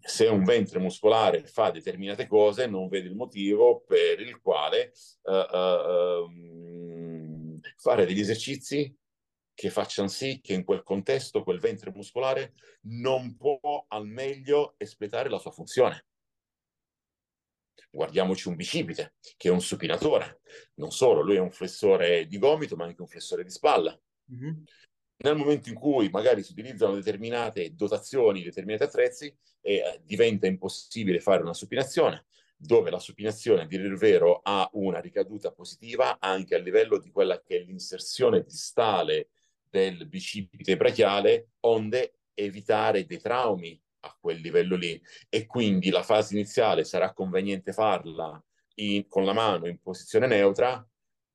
se un ventre muscolare fa determinate cose, non vede il motivo per il quale uh, uh, fare degli esercizi che facciano sì che in quel contesto quel ventre muscolare non può al meglio espletare la sua funzione. Guardiamoci un bicipite, che è un supinatore. Non solo, lui è un flessore di gomito, ma anche un flessore di spalla. Mm-hmm. Nel momento in cui magari si utilizzano determinate dotazioni, determinati attrezzi, eh, diventa impossibile fare una supinazione, dove la supinazione, a dire il vero, ha una ricaduta positiva anche a livello di quella che è l'inserzione distale del bicipite brachiale, onde evitare dei traumi a quel livello lì. E quindi la fase iniziale sarà conveniente farla in, con la mano in posizione neutra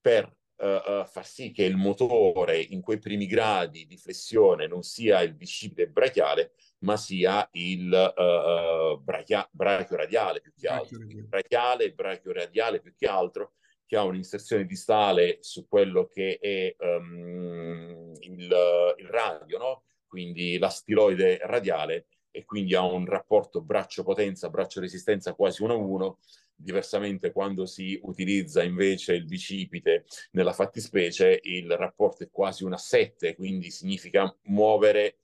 per uh, far sì che il motore in quei primi gradi di flessione non sia il bicipite brachiale ma sia il uh, brachia- brachio radiale più che altro. Brachiale e brachio radiale più che altro che ha un'inserzione distale su quello che è um, il, il radio, no? quindi la stiloide radiale, e quindi ha un rapporto braccio-potenza, braccio-resistenza quasi 1 a 1. Diversamente, quando si utilizza invece il bicipite nella fattispecie, il rapporto è quasi 1 a 7, quindi significa muovere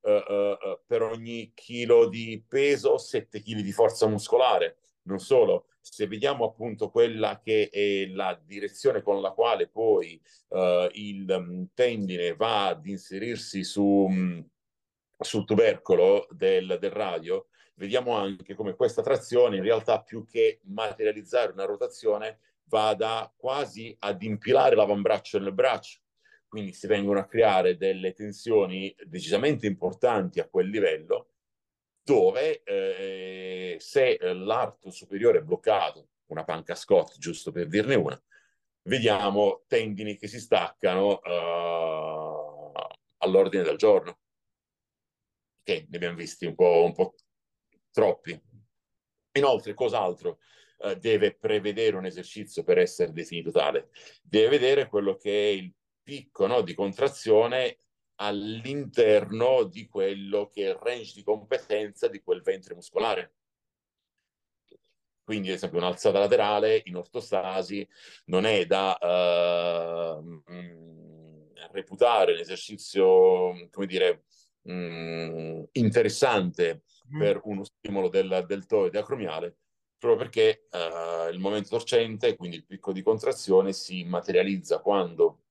uh, uh, per ogni chilo di peso 7 kg di forza muscolare. Non solo, se vediamo appunto quella che è la direzione con la quale poi uh, il um, tendine va ad inserirsi su, um, sul tubercolo del, del radio, vediamo anche come questa trazione in realtà più che materializzare una rotazione vada quasi ad impilare l'avambraccio nel braccio. Quindi si vengono a creare delle tensioni decisamente importanti a quel livello dove eh, se l'arto superiore è bloccato, una panca Scott giusto per dirne una, vediamo tendini che si staccano uh, all'ordine del giorno. Che ne abbiamo visti un po', un po troppi. Inoltre, cos'altro uh, deve prevedere un esercizio per essere definito tale? Deve vedere quello che è il picco no, di contrazione all'interno di quello che è il range di competenza di quel ventre muscolare. Quindi, ad esempio, un'alzata laterale in ortostasi non è da uh, reputare un esercizio, come dire, mh, interessante mm. per uno stimolo del deltoide acromiale, proprio perché uh, il momento torcente, quindi il picco di contrazione, si materializza quando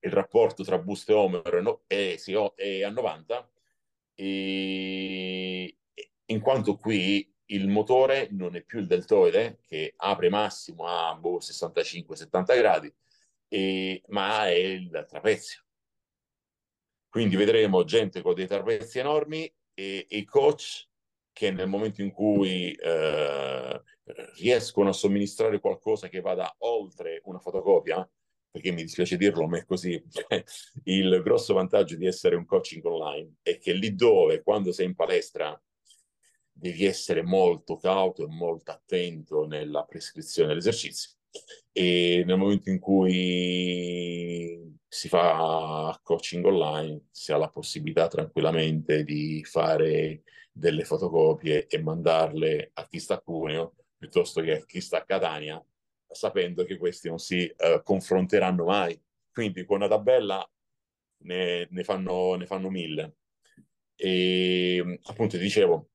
il rapporto tra busto e omero no, è, sì, è, a 90, e, in quanto qui il motore non è più il deltoide, che apre massimo a boh, 65-70 gradi, e, ma è il trapezio. Quindi vedremo gente con dei trapezi enormi e, e coach che nel momento in cui eh, riescono a somministrare qualcosa che vada oltre una fotocopia, perché mi dispiace dirlo, ma è così. Il grosso vantaggio di essere un coaching online è che lì dove, quando sei in palestra, devi essere molto cauto e molto attento nella prescrizione dell'esercizio. E nel momento in cui si fa coaching online, si ha la possibilità tranquillamente di fare delle fotocopie e mandarle a chi sta a Cuneo piuttosto che a chi sta a Catania sapendo che questi non si uh, confronteranno mai. Quindi con una tabella ne, ne, fanno, ne fanno mille. E appunto dicevo,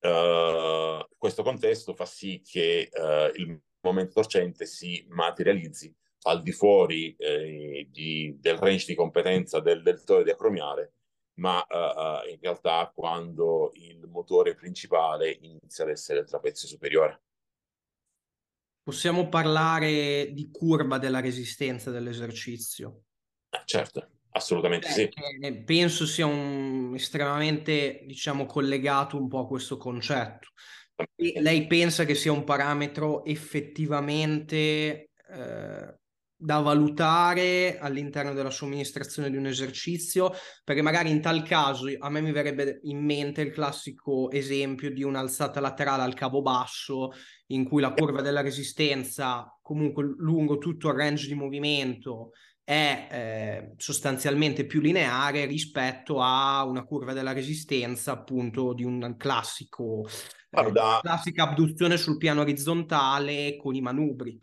uh, questo contesto fa sì che uh, il momento torcente si materializzi al di fuori eh, di, del range di competenza del deltoide acromiale, ma uh, in realtà quando il motore principale inizia ad essere il trapezio superiore. Possiamo parlare di curva della resistenza dell'esercizio? Eh, certo, assolutamente sì. Penso sia un, estremamente, diciamo, collegato un po' a questo concetto. E lei pensa che sia un parametro effettivamente eh, da valutare all'interno della somministrazione di un esercizio, perché magari in tal caso a me mi verrebbe in mente il classico esempio di un'alzata laterale al cavo basso, in cui la curva della resistenza, comunque lungo tutto il range di movimento, è eh, sostanzialmente più lineare rispetto a una curva della resistenza appunto di un classico eh, classica abduzione sul piano orizzontale con i manubri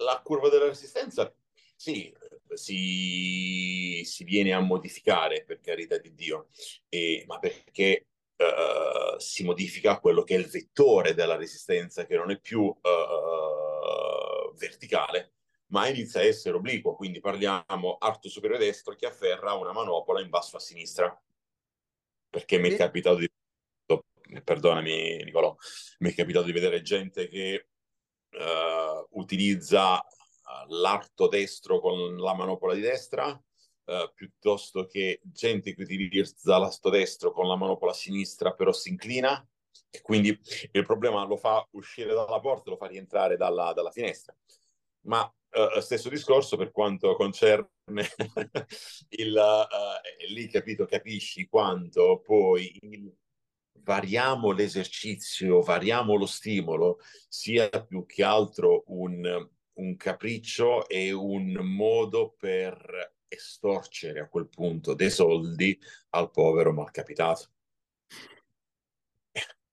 la curva della resistenza, sì, si, si viene a modificare, per carità di Dio, e, ma perché uh, si modifica quello che è il vettore della resistenza, che non è più uh, verticale, ma inizia a essere obliquo. Quindi parliamo arto superiore destro che afferra una manopola in basso a sinistra. Perché mi è capitato di perdonami Nicolò, mi è capitato di vedere gente che uh, utilizza uh, l'arto destro con la manopola di destra, uh, piuttosto che gente che utilizza l'arto destro con la manopola sinistra, però si inclina. E quindi il problema lo fa uscire dalla porta, lo fa rientrare dalla, dalla finestra. Ma uh, stesso discorso per quanto concerne il uh, lì capito capisci quanto poi il variamo l'esercizio, variamo lo stimolo, sia più che altro un, un capriccio e un modo per estorcere a quel punto dei soldi al povero malcapitato.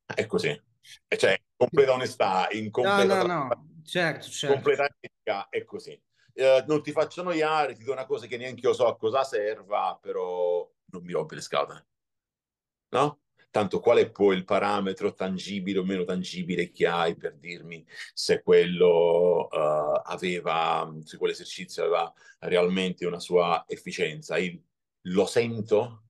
È così. Cioè, completa onestà, in completa, no, no, no. Certo, certo. completa etica, è così. Eh, non ti faccio noiare, ti do una cosa che neanche io so a cosa serva, però non mi rompi le scatole. No? Tanto qual è poi il parametro tangibile o meno tangibile che hai per dirmi se quello uh, aveva, se quell'esercizio aveva realmente una sua efficienza? Il, lo sento?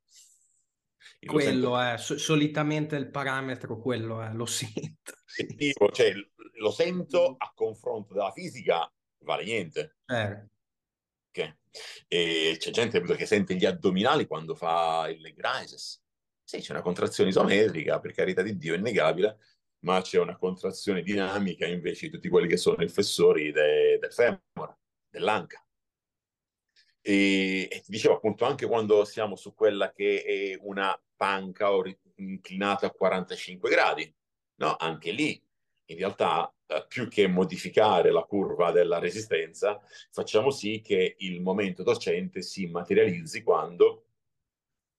Il quello lo sento... è, so- solitamente il parametro quello è, lo sento. Sì. Cioè, lo sento a confronto della fisica, vale niente. Eh. Okay. E c'è gente che sente gli addominali quando fa il leg rises sì, c'è una contrazione isometrica, per carità di Dio, è innegabile, ma c'è una contrazione dinamica invece di tutti quelli che sono i flessori de, del femore, dell'anca. E, e, ti dicevo appunto anche quando siamo su quella che è una panca inclinata a 45 gradi, no? Anche lì, in realtà, eh, più che modificare la curva della resistenza, facciamo sì che il momento torcente si materializzi quando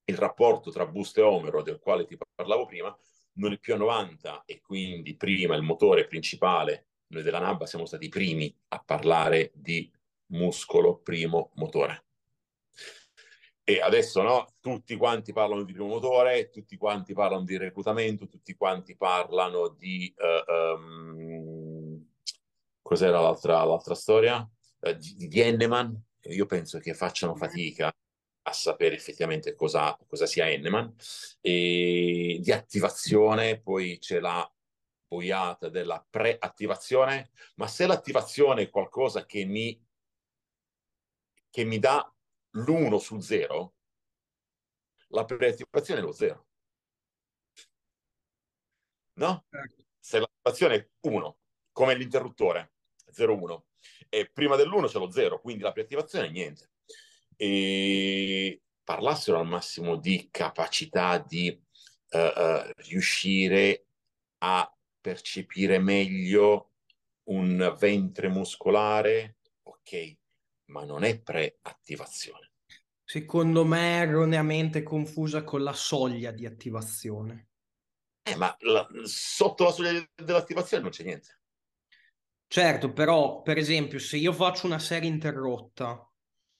il rapporto tra busto e omero del quale ti parlavo prima non è più a 90 e quindi prima il motore principale, noi della NABBA siamo stati i primi a parlare di muscolo primo motore. E adesso no, tutti quanti parlano di primo motore, tutti quanti parlano di reclutamento, tutti quanti parlano di... Uh, um, cos'era l'altra, l'altra storia? Uh, di, di Enneman. Io penso che facciano fatica a sapere effettivamente cosa, cosa sia Enneman. E di attivazione poi c'è la boiata della preattivazione, ma se l'attivazione è qualcosa che mi, che mi dà l'1 su 0, la preattivazione è lo 0. No? Certo. Se l'attivazione è 1, come l'interruttore, 0-1, e prima dell'1 c'è lo 0, quindi la preattivazione è niente e parlassero al massimo di capacità di uh, uh, riuscire a percepire meglio un ventre muscolare, ok, ma non è preattivazione. Secondo me è erroneamente confusa con la soglia di attivazione. Eh, ma la, sotto la soglia dell'attivazione non c'è niente. Certo, però, per esempio, se io faccio una serie interrotta,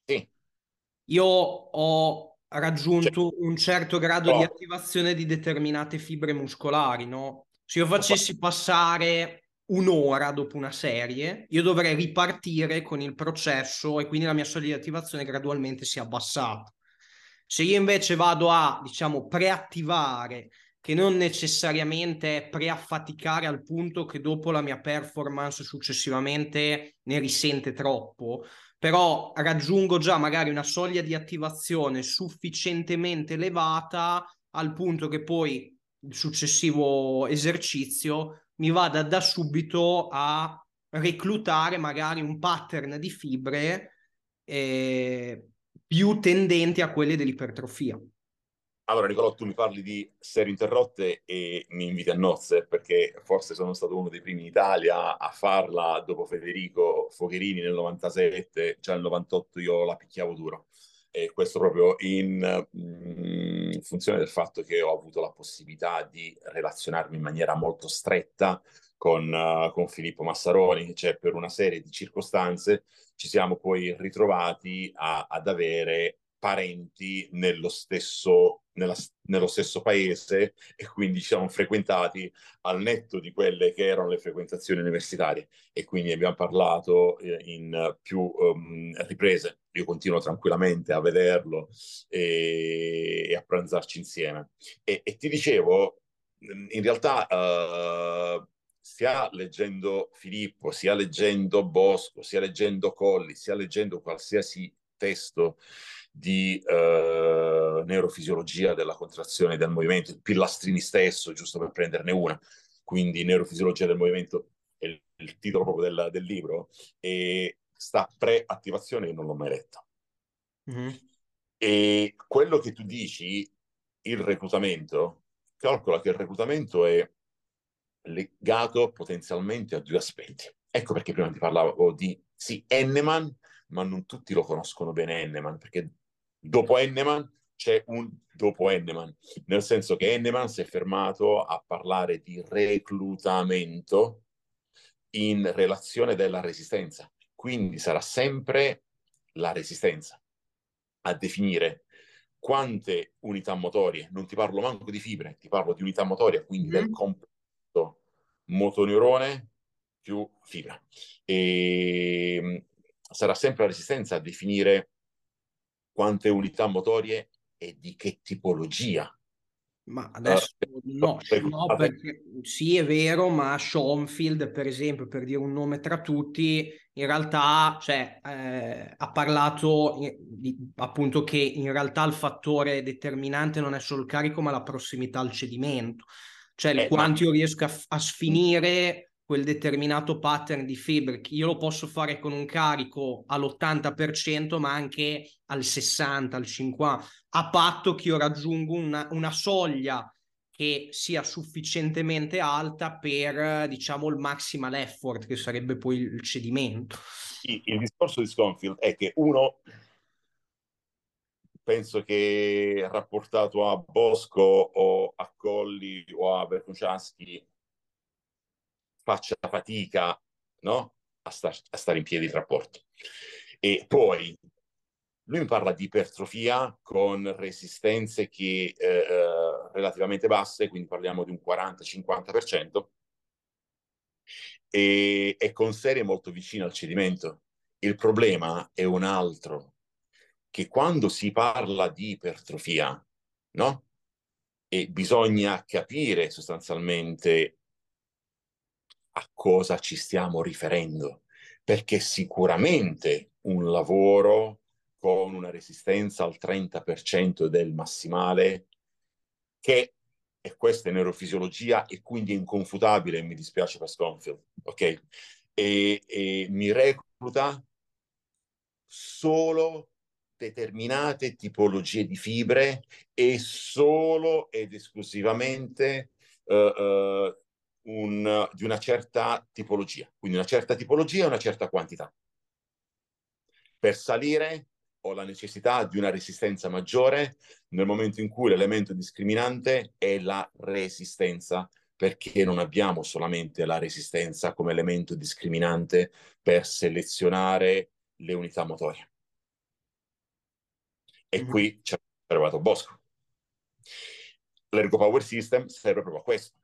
sì io ho raggiunto un certo grado di attivazione di determinate fibre muscolari, no? Se io facessi passare un'ora dopo una serie, io dovrei ripartire con il processo e quindi la mia soglia di attivazione gradualmente si è abbassata. Se io invece vado a, diciamo, preattivare, che non necessariamente è preaffaticare al punto che dopo la mia performance successivamente ne risente troppo, però raggiungo già magari una soglia di attivazione sufficientemente elevata al punto che poi il successivo esercizio mi vada da subito a reclutare magari un pattern di fibre eh, più tendenti a quelle dell'ipertrofia. Allora, Nicolò, tu mi parli di serie interrotte e mi inviti a nozze perché forse sono stato uno dei primi in Italia a farla dopo Federico Fogherini nel 97, già nel 98 io la picchiavo duro. E questo proprio in, mm, in funzione del fatto che ho avuto la possibilità di relazionarmi in maniera molto stretta con, uh, con Filippo Massaroni, cioè per una serie di circostanze ci siamo poi ritrovati a, ad avere parenti nello stesso, nella, nello stesso paese e quindi ci siamo frequentati al netto di quelle che erano le frequentazioni universitarie e quindi abbiamo parlato eh, in più um, riprese. Io continuo tranquillamente a vederlo e, e a pranzarci insieme. E, e, ti dicevo, in realtà uh, sia leggendo Filippo, sia leggendo Bosco, sia leggendo Colli, sia leggendo qualsiasi testo di eh, neurofisiologia della contrazione del movimento, il Pillastrini stesso, giusto per prenderne una, quindi neurofisiologia del movimento è il, il titolo proprio del, del, libro, e sta pre-attivazione io non l'ho mai letta. Mm-hmm. E quello che tu dici, il reclutamento, calcola che il reclutamento è legato potenzialmente a due aspetti. Ecco perché prima ti parlavo di, sì, Enneman, ma non tutti lo conoscono bene Henneman, perché dopo Henneman c'è un dopo Henneman, nel senso che Henneman si è fermato a parlare di reclutamento in relazione della resistenza. Quindi sarà sempre la resistenza a definire quante unità motorie, non ti parlo manco di fibre, ti parlo di unità motorie, quindi mm. del complesso motoneurone più fibra. E mm, sarà sempre la resistenza a definire quante unità motorie e di che tipologia ma adesso uh, no, no, perché sì è vero, ma Schoenfield, per esempio, per dire un nome tra tutti, in realtà cioè, eh, ha parlato di, appunto che in realtà il fattore determinante non è solo il carico, ma la prossimità al cedimento. Cioè eh, quanto ma... io riesco a, a sfinire quel determinato pattern di fibre. Io lo posso fare con un carico all'80%, ma anche al 60%, al 50%, a patto che io raggiungo una, una soglia che sia sufficientemente alta per, diciamo, il maximal effort, che sarebbe poi il cedimento. Il, il discorso di Sconfield è che uno penso che rapportato a Bosco o a Colli o a Bertuciaschi faccia fatica no? a, star, a stare in piedi il rapporto. E poi lui mi parla di ipertrofia con resistenze che, eh, eh relativamente basse, quindi parliamo di un 40-50%, e, e con serie molto vicine al cedimento. Il problema è un altro, che quando si parla di ipertrofia, no? E bisogna capire sostanzialmente a cosa ci stiamo riferendo, perché sicuramente un lavoro con una resistenza al 30% del massimale, che e questa è neurofisiologia e quindi è inconfutabile, mi dispiace per Sconfield, ok? E, e mi recluta solo determinate tipologie di fibre e solo ed esclusivamente uh, uh, un, di una certa tipologia, quindi una certa tipologia e una certa quantità. Per salire ho la necessità di una resistenza maggiore nel momento in cui l'elemento discriminante è la resistenza, perché non abbiamo solamente la resistenza come elemento discriminante per selezionare le unità motorie. E mm-hmm. qui ci è arrivato Bosco. L'Ergo Power System serve proprio a questo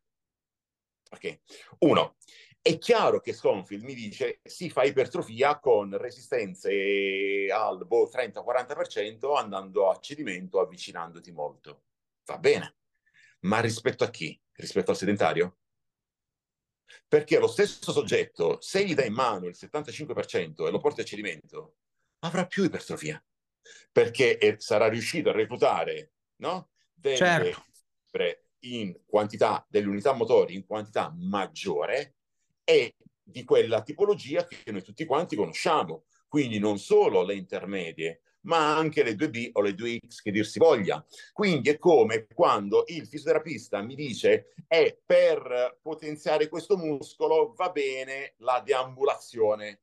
Okay. Uno, è chiaro che Sconfield mi dice si fa ipertrofia con resistenze al boh, 30-40% andando a cedimento, avvicinandoti molto. Va bene, ma rispetto a chi? Rispetto al sedentario? Perché lo stesso soggetto, se gli dai in mano il 75% e lo porti a cedimento, avrà più ipertrofia, perché sarà riuscito a reclutare no? delle certo in quantità delle unità motori in quantità maggiore e di quella tipologia che noi tutti quanti conosciamo. Quindi non solo le intermedie, ma anche le 2B o le 2X che dir si voglia. Quindi è come quando il fisioterapista mi dice è per potenziare questo muscolo va bene la deambulazione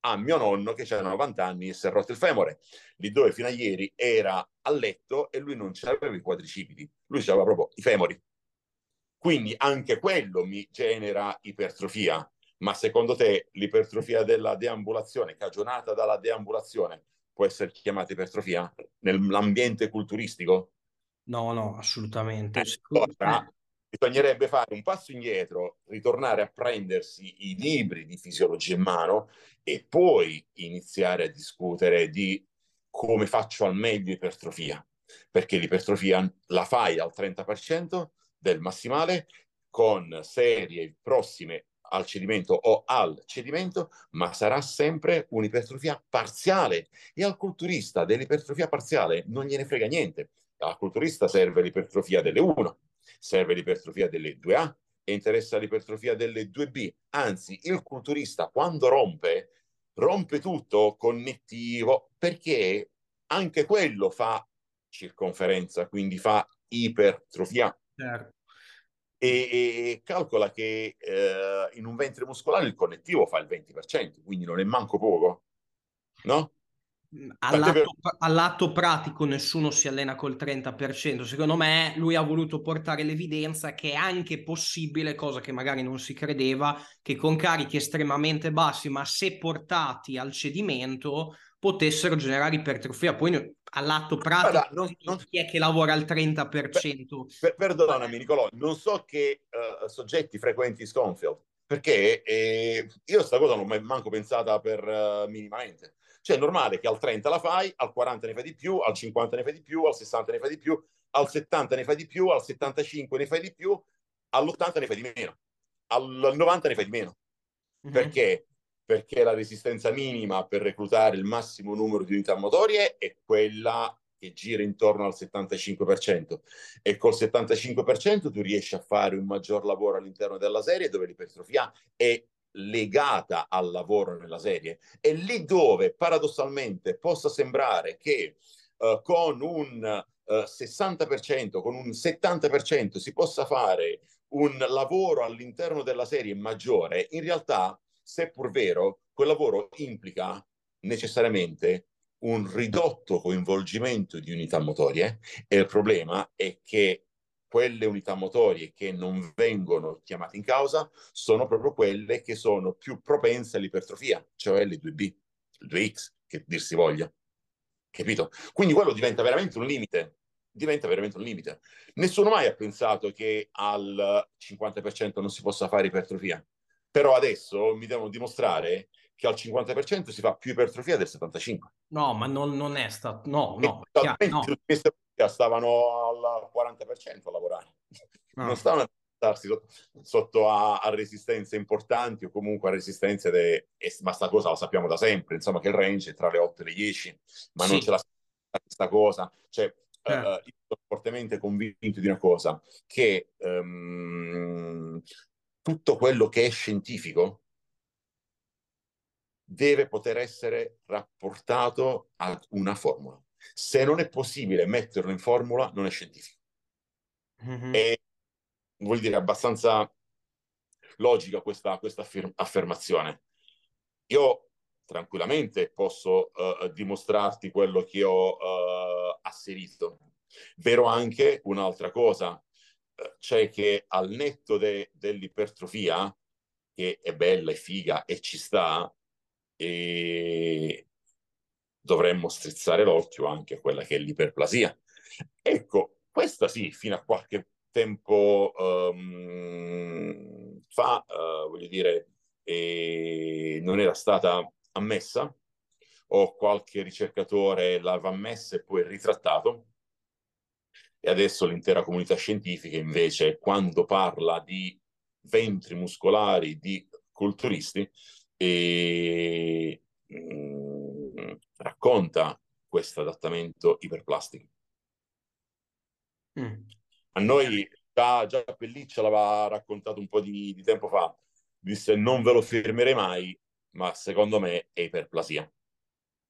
a mio nonno che c'era 90 anni e si è rotto il femore, lì dove fino a ieri era a letto e lui non aveva i quadricipiti, lui aveva proprio i femori. Quindi anche quello mi genera ipertrofia. Ma secondo te l'ipertrofia della deambulazione, cagionata dalla deambulazione, può essere chiamata ipertrofia nell'ambiente culturistico? No, no, assolutamente. Allora, bisognerebbe fare un passo indietro, ritornare a prendersi i libri di fisiologia in mano e poi iniziare a discutere di come faccio al meglio ipertrofia. Perché l'ipertrofia la fai al 30% del massimale con serie prossime al cedimento o al cedimento, ma sarà sempre un'ipertrofia parziale. E al culturista dell'ipertrofia parziale non gliene frega niente. Al culturista serve l'ipertrofia delle 1, serve l'ipertrofia delle 2A e interessa l'ipertrofia delle 2B. Anzi, il culturista quando rompe, rompe tutto connettivo perché anche quello fa circonferenza, quindi fa ipertrofia. Certo. E, e, calcola che eh, in un ventre muscolare il connettivo fa il 20%, quindi non è manco poco, no? All'atto, all'atto, pratico nessuno si allena col 30%. Secondo me lui ha voluto portare l'evidenza che è anche possibile, cosa che magari non si credeva, che con carichi estremamente bassi, ma se portati al cedimento, potessero generare ipertrofia. Poi all'atto pratico Guarda, non, non... chi è che lavora al 30%? Per, perdonami Nicolò, non so che uh, soggetti frequenti Sconfield, perché eh, io sta cosa non ho mai manco pensata per uh, minimamente. Cioè è normale che al 30 la fai, al 40 ne fai di più, al 50 ne fai di più, al 60 ne fai di più, al 70 ne fai di più, al 75 ne fai di più, all'80 ne fai di meno, al 90 ne fai di meno. Mm-hmm. Perché? Perché la resistenza minima per reclutare il massimo numero di unità motorie è quella che gira intorno al 75% e col 75% tu riesci a fare un maggior lavoro all'interno della serie dove l'ipertrofia è legata al lavoro nella serie e lì dove paradossalmente possa sembrare che uh, con un uh, eh, 60%, con un 70% si possa fare un lavoro all'interno della serie maggiore, in realtà, seppur vero, quel lavoro implica necessariamente un ridotto coinvolgimento di unità motorie e il problema è che quelle unità motorie che non vengono chiamate in causa sono proprio quelle che sono più propense all'ipertrofia, cioè le 2B, il 2X, che dir si voglia. Capito? Quindi quello diventa veramente un limite. Diventa veramente un limite. Nessuno mai ha pensato che al 50% non si possa fare ipertrofia. Però adesso mi devono dimostrare che al 50% si fa più ipertrofia del 75%. No, ma non, non è stato... No, no. no. Stavano al 40% a lavorare. No. Non stavano a starsi sotto, sotto a, a, resistenze importanti o comunque a resistenze, de, ma sta cosa la sappiamo da sempre, insomma che il range è tra le 8 e le 10, ma sì. non ce la questa cosa. Cioè, eh. uh, io sono fortemente convinto di una cosa, che um, tutto quello che è scientifico deve poter essere rapportato a una formula. Se non è possibile metterlo in formula, non è scientifico. Mm-hmm. E vuol dire abbastanza logica questa, questa affir- affermazione. Io tranquillamente posso uh, dimostrarti quello che ho uh, asserito. Vero anche un'altra cosa, cioè che al netto de- dell'ipertrofia, che è bella e figa e ci sta, e dovremmo strizzare l'occhio anche a quella che è l'iperplasia. Ecco, questa sì, fino a qualche tempo um, fa, uh, voglio dire, eh, non era stata ammessa, o qualche ricercatore l'aveva ammessa e poi ritrattato, e adesso l'intera comunità scientifica invece, quando parla di ventri muscolari di culturisti, e mh, mm, racconta questo adattamento iperplastico. Mm. A noi già, già Pelliccia l'aveva raccontato un po' di, di, tempo fa, disse non ve lo firmerei mai, ma secondo me è iperplasia.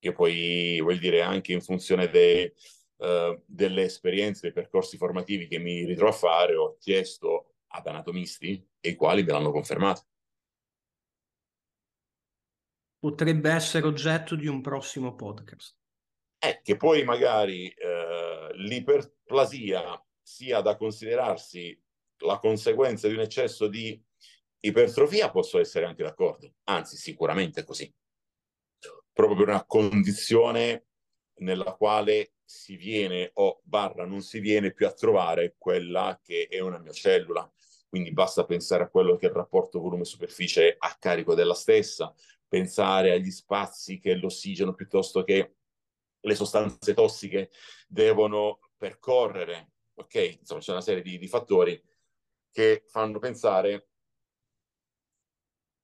Che poi, vuol dire, anche in funzione de, uh, delle esperienze, dei percorsi formativi che mi ritrovo a fare, ho chiesto ad anatomisti e i quali me l'hanno confermato potrebbe essere oggetto di un prossimo podcast. È che poi magari eh, l'iperplasia sia da considerarsi la conseguenza di un eccesso di ipertrofia, posso essere anche d'accordo, anzi sicuramente così. Proprio per una condizione nella quale si viene o barra non si viene più a trovare quella che è una mia cellula. Quindi basta pensare a quello che è il rapporto volume-superficie a carico della stessa, pensare agli spazi che l'ossigeno piuttosto che le sostanze tossiche devono percorrere. Ok, insomma, c'è una serie di, di fattori che fanno pensare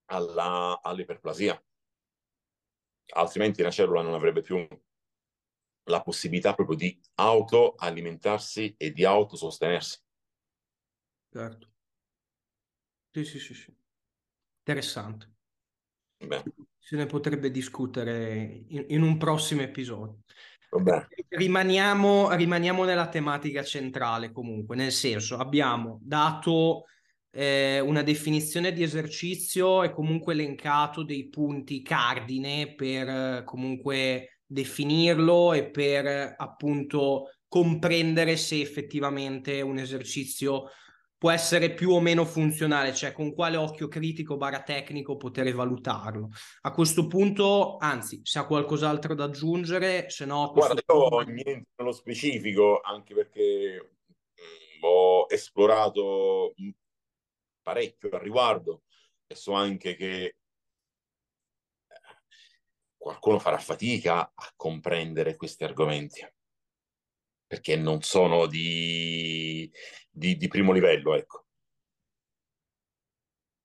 alla, all'iperplasia. Altrimenti una cellula non avrebbe più la possibilità proprio di autoalimentarsi e di autosostenersi. Certo. Sì, sì, sì, sì. Interessante. Beh. Se ne potrebbe discutere in, in un prossimo episodio. Rimaniamo, rimaniamo, nella tematica centrale comunque, nel senso abbiamo dato eh, una definizione di esercizio e comunque elencato dei punti cardine per eh, comunque definirlo e per appunto comprendere se effettivamente un esercizio può essere più o meno funzionale, cioè con quale occhio critico barra tecnico poter valutarlo. A questo punto, anzi, se ha qualcos'altro da aggiungere, se no... Guarda, io ho niente nello specifico, anche perché mm, ho esplorato parecchio al riguardo e so anche che eh, qualcuno farà fatica a comprendere questi argomenti perché non sono di, di, di primo livello, ecco.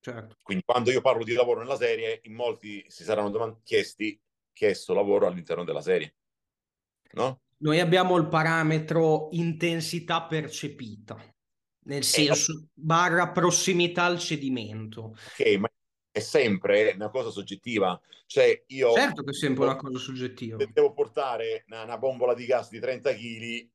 Certo. Quindi quando io parlo di lavoro nella serie, in molti si saranno domand- chiesti chiesto lavoro all'interno della serie. No? Noi abbiamo il parametro intensità percepita, nel eh, senso eh, barra prossimità al cedimento. Ok, ma è sempre una cosa soggettiva. Cioè io... Certo che è sempre una cosa soggettiva. Se devo portare una, una bombola di gas di 30 kg,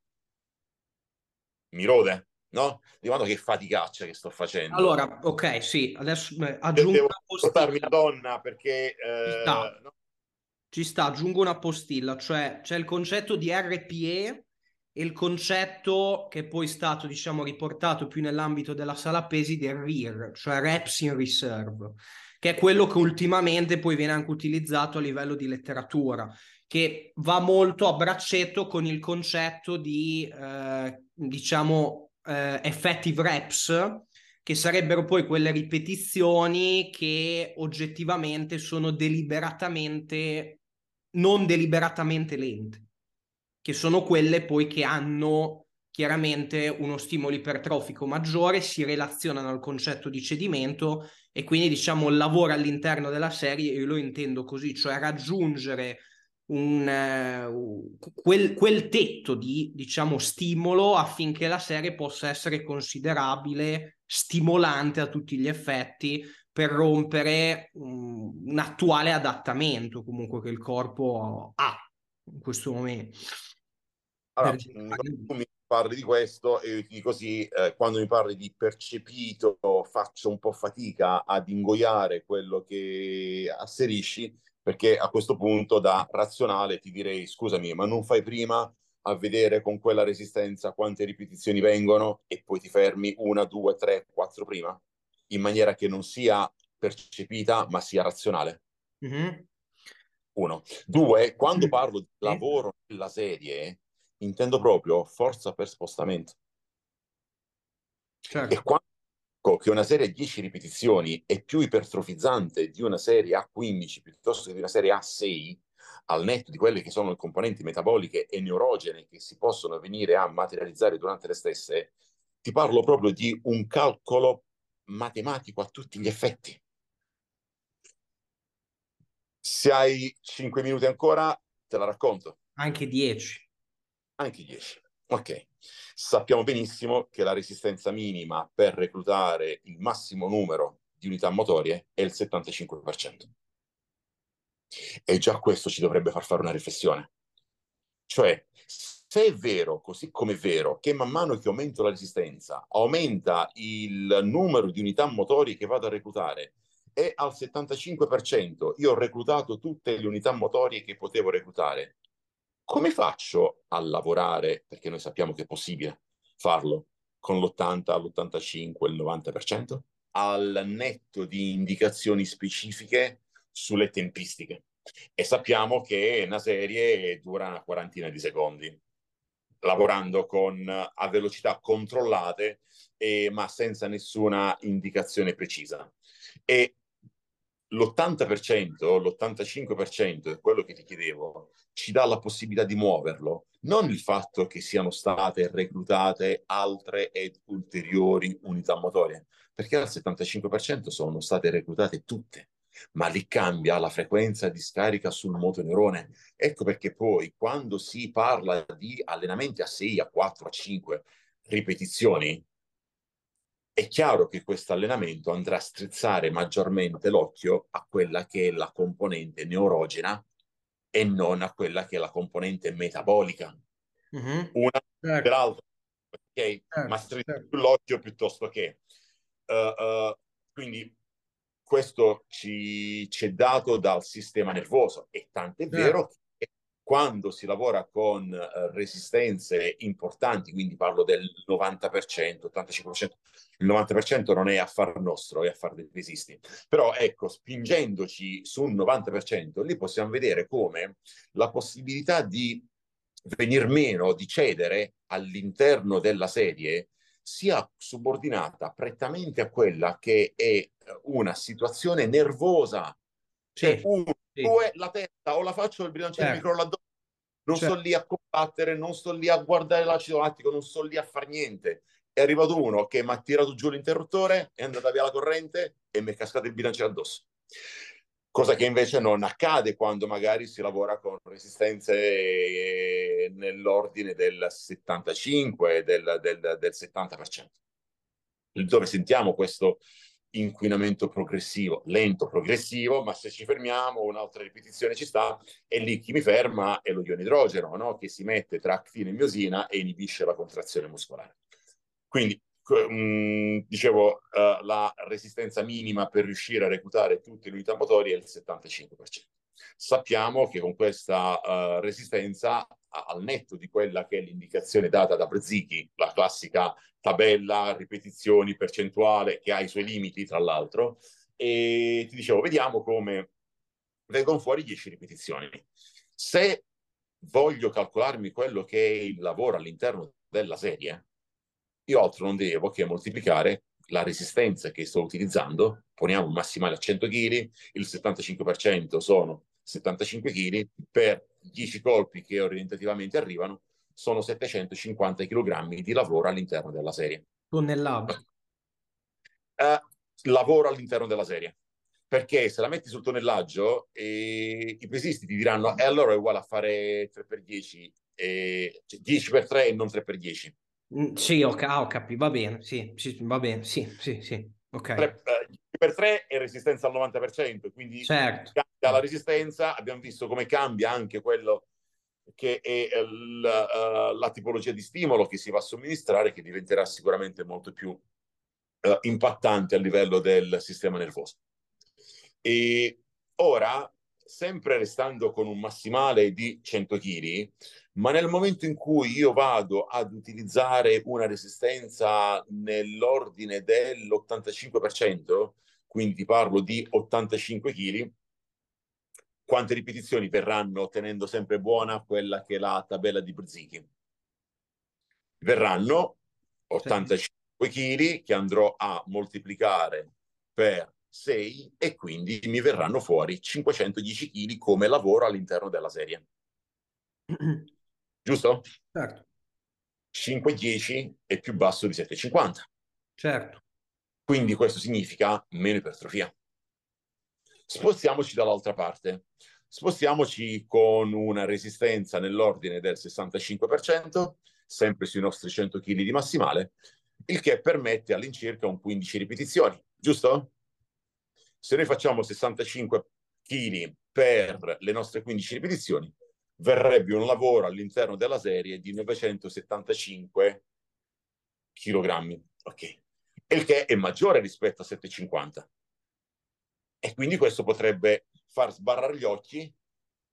mi rode, no? Di quanto che faticaccia che sto facendo. Allora, ok, sì, adesso eh, aggiungo Devo una postilla. una donna perché... Eh, Ci, sta. No? Ci sta, aggiungo una postilla, cioè c'è il concetto di RPE e il concetto che è poi stato, diciamo, riportato più nell'ambito della sala pesi del RIR, cioè Reps in Reserve, che è quello che ultimamente poi viene anche utilizzato a livello di letteratura che va molto a braccetto con il concetto di, eh, diciamo, eh, effective reps, che sarebbero poi quelle ripetizioni che oggettivamente sono deliberatamente, non deliberatamente lente, che sono quelle poi che hanno chiaramente uno stimolo ipertrofico maggiore, si relazionano al concetto di cedimento e quindi diciamo il lavoro all'interno della serie, io lo intendo così, cioè raggiungere un, uh, quel, quel, tetto di diciamo stimolo affinché la serie possa essere considerabile, stimolante a tutti gli effetti per rompere um, un attuale adattamento comunque che il corpo ha in questo momento. Allora, tu mi parli di questo e io ti dico sì, eh, quando mi parli di percepito faccio un po' fatica ad ingoiare quello che asserisci perché a questo punto da razionale ti direi scusami, ma non fai prima a vedere con quella resistenza quante ripetizioni vengono e poi ti fermi una, due, tre, quattro prima, in maniera che non sia percepita ma sia razionale. Mm-hmm. Uno. Due, quando parlo di lavoro nella serie, intendo proprio forza per spostamento. Certo. E quando che una serie a 10 ripetizioni è più ipertrofizzante di una serie a 15 piuttosto che di una serie a 6, al netto di quelle che sono le componenti metaboliche e neurogene che si possono venire a materializzare durante le stesse, ti parlo proprio di un calcolo matematico a tutti gli effetti. Se hai 5 minuti ancora, te la racconto. Anche 10. Anche 10. Ok. Sappiamo benissimo che la resistenza minima per reclutare il massimo numero di unità motorie è il 75%. E già questo ci dovrebbe far fare una riflessione. Cioè, se è vero, così come è vero, che man mano che aumento la resistenza, aumenta il numero di unità motorie che vado a reclutare e al 75% io ho reclutato tutte le unità motorie che potevo reclutare, come faccio a lavorare, perché noi sappiamo che è possibile farlo, con l'80, l'85, il 90%, al netto di indicazioni specifiche sulle tempistiche. E sappiamo che una serie dura una quarantina di secondi, lavorando con, a velocità controllate, eh, ma senza nessuna indicazione precisa. E l'80%, l'85% è quello che ti chiedevo, ci dà la possibilità di muoverlo, non il fatto che siano state reclutate altre ed ulteriori unità motorie, perché al 75% sono state reclutate tutte, ma lì cambia la frequenza di scarica sul motoneurone. Ecco perché poi quando si parla di allenamenti a 6, a 4, a 5 ripetizioni, è chiaro che questo allenamento andrà a strizzare maggiormente l'occhio a quella che è la componente neurogena e non a quella che è la componente metabolica. Mm-hmm. Una certo. per l'altra, ok? Certo, Ma strizza certo. l'occhio piuttosto che... Uh, uh, quindi questo ci, ci, è dato dal sistema nervoso e tant'è certo. vero che quando si lavora con uh, resistenze importanti, quindi parlo del 90%, 85%, il 90% non è affar nostro, è affar dei resisti. Però ecco, spingendoci su un 90%, lì possiamo vedere come la possibilità di venir meno, di cedere all'interno della serie sia subordinata prettamente a quella che è una situazione nervosa. Cioè, sì. uno. Due, la testa o la faccio del bilanciere certo. micro là non certo. sto lì a combattere, non sto lì a guardare l'acido lattico, non sto lì a fare niente. È arrivato uno che mi ha tirato giù l'interruttore, è andata via la corrente e mi è cascato il bilanciere addosso. Cosa che invece non accade quando magari si lavora con resistenze nell'ordine del 75, del, del, del 70%. Dove sentiamo questo inquinamento progressivo, lento progressivo, ma se ci fermiamo un'altra ripetizione ci sta e lì chi mi ferma è lo ione idrogeno, no? che si mette tra actina e miosina e inibisce la contrazione muscolare. Quindi, um, dicevo, uh, la resistenza minima per riuscire a reclutare tutte le unità motorie è il 75%. Sappiamo che con questa uh, resistenza, al netto di quella che è l'indicazione data da Brezicchi, la classica tabella, ripetizioni, percentuale, che ha i suoi limiti, tra l'altro, e ti dicevo, vediamo come vengono fuori 10 ripetizioni. Se voglio calcolarmi quello che è il lavoro all'interno della serie, io altro non devo che moltiplicare la resistenza che sto utilizzando, poniamo un massimale a 100 kg, il 75% sono 75 kg, per 10 colpi che orientativamente arrivano, sono 750 kg di lavoro all'interno della serie. Tonnellate? Eh, lavoro all'interno della serie. Perché se la metti sul tonnellaggio, eh, i pesisti ti diranno, e eh, allora è uguale a fare 3x10, eh, cioè 10x3 e non 3x10. Mm, sì, ho, ah, ho capito, va bene, sì, sì, va bene, sì, sì, sì, ok. 3, eh, per 3 è resistenza al 90%, quindi certo. cambia la resistenza, abbiamo visto come cambia anche quello che è la, uh, la tipologia di stimolo che si va a somministrare, che diventerà sicuramente molto più uh, impattante a livello del sistema nervoso. E ora, sempre restando con un massimale di 100 kg, ma nel momento in cui io vado ad utilizzare una resistenza nell'ordine dell'85%, quindi parlo di 85 kg, quante ripetizioni verranno tenendo sempre buona quella che è la tabella di Brzichi? Verranno 85 kg che andrò a moltiplicare per 6 e quindi mi verranno fuori 510 kg come lavoro all'interno della serie. Giusto? Certo. 510 è più basso di 750. Certo. Quindi questo significa meno ipertrofia. Spostiamoci dall'altra parte. Spostiamoci con una resistenza nell'ordine del 65%, sempre sui nostri 100 kg di massimale, il che permette all'incirca un 15 ripetizioni, giusto? Se noi facciamo 65 kg per le nostre 15 ripetizioni, verrebbe un lavoro all'interno della serie di 975 kg, ok? Il che è maggiore rispetto a 750. E quindi questo potrebbe far sbarrare gli occhi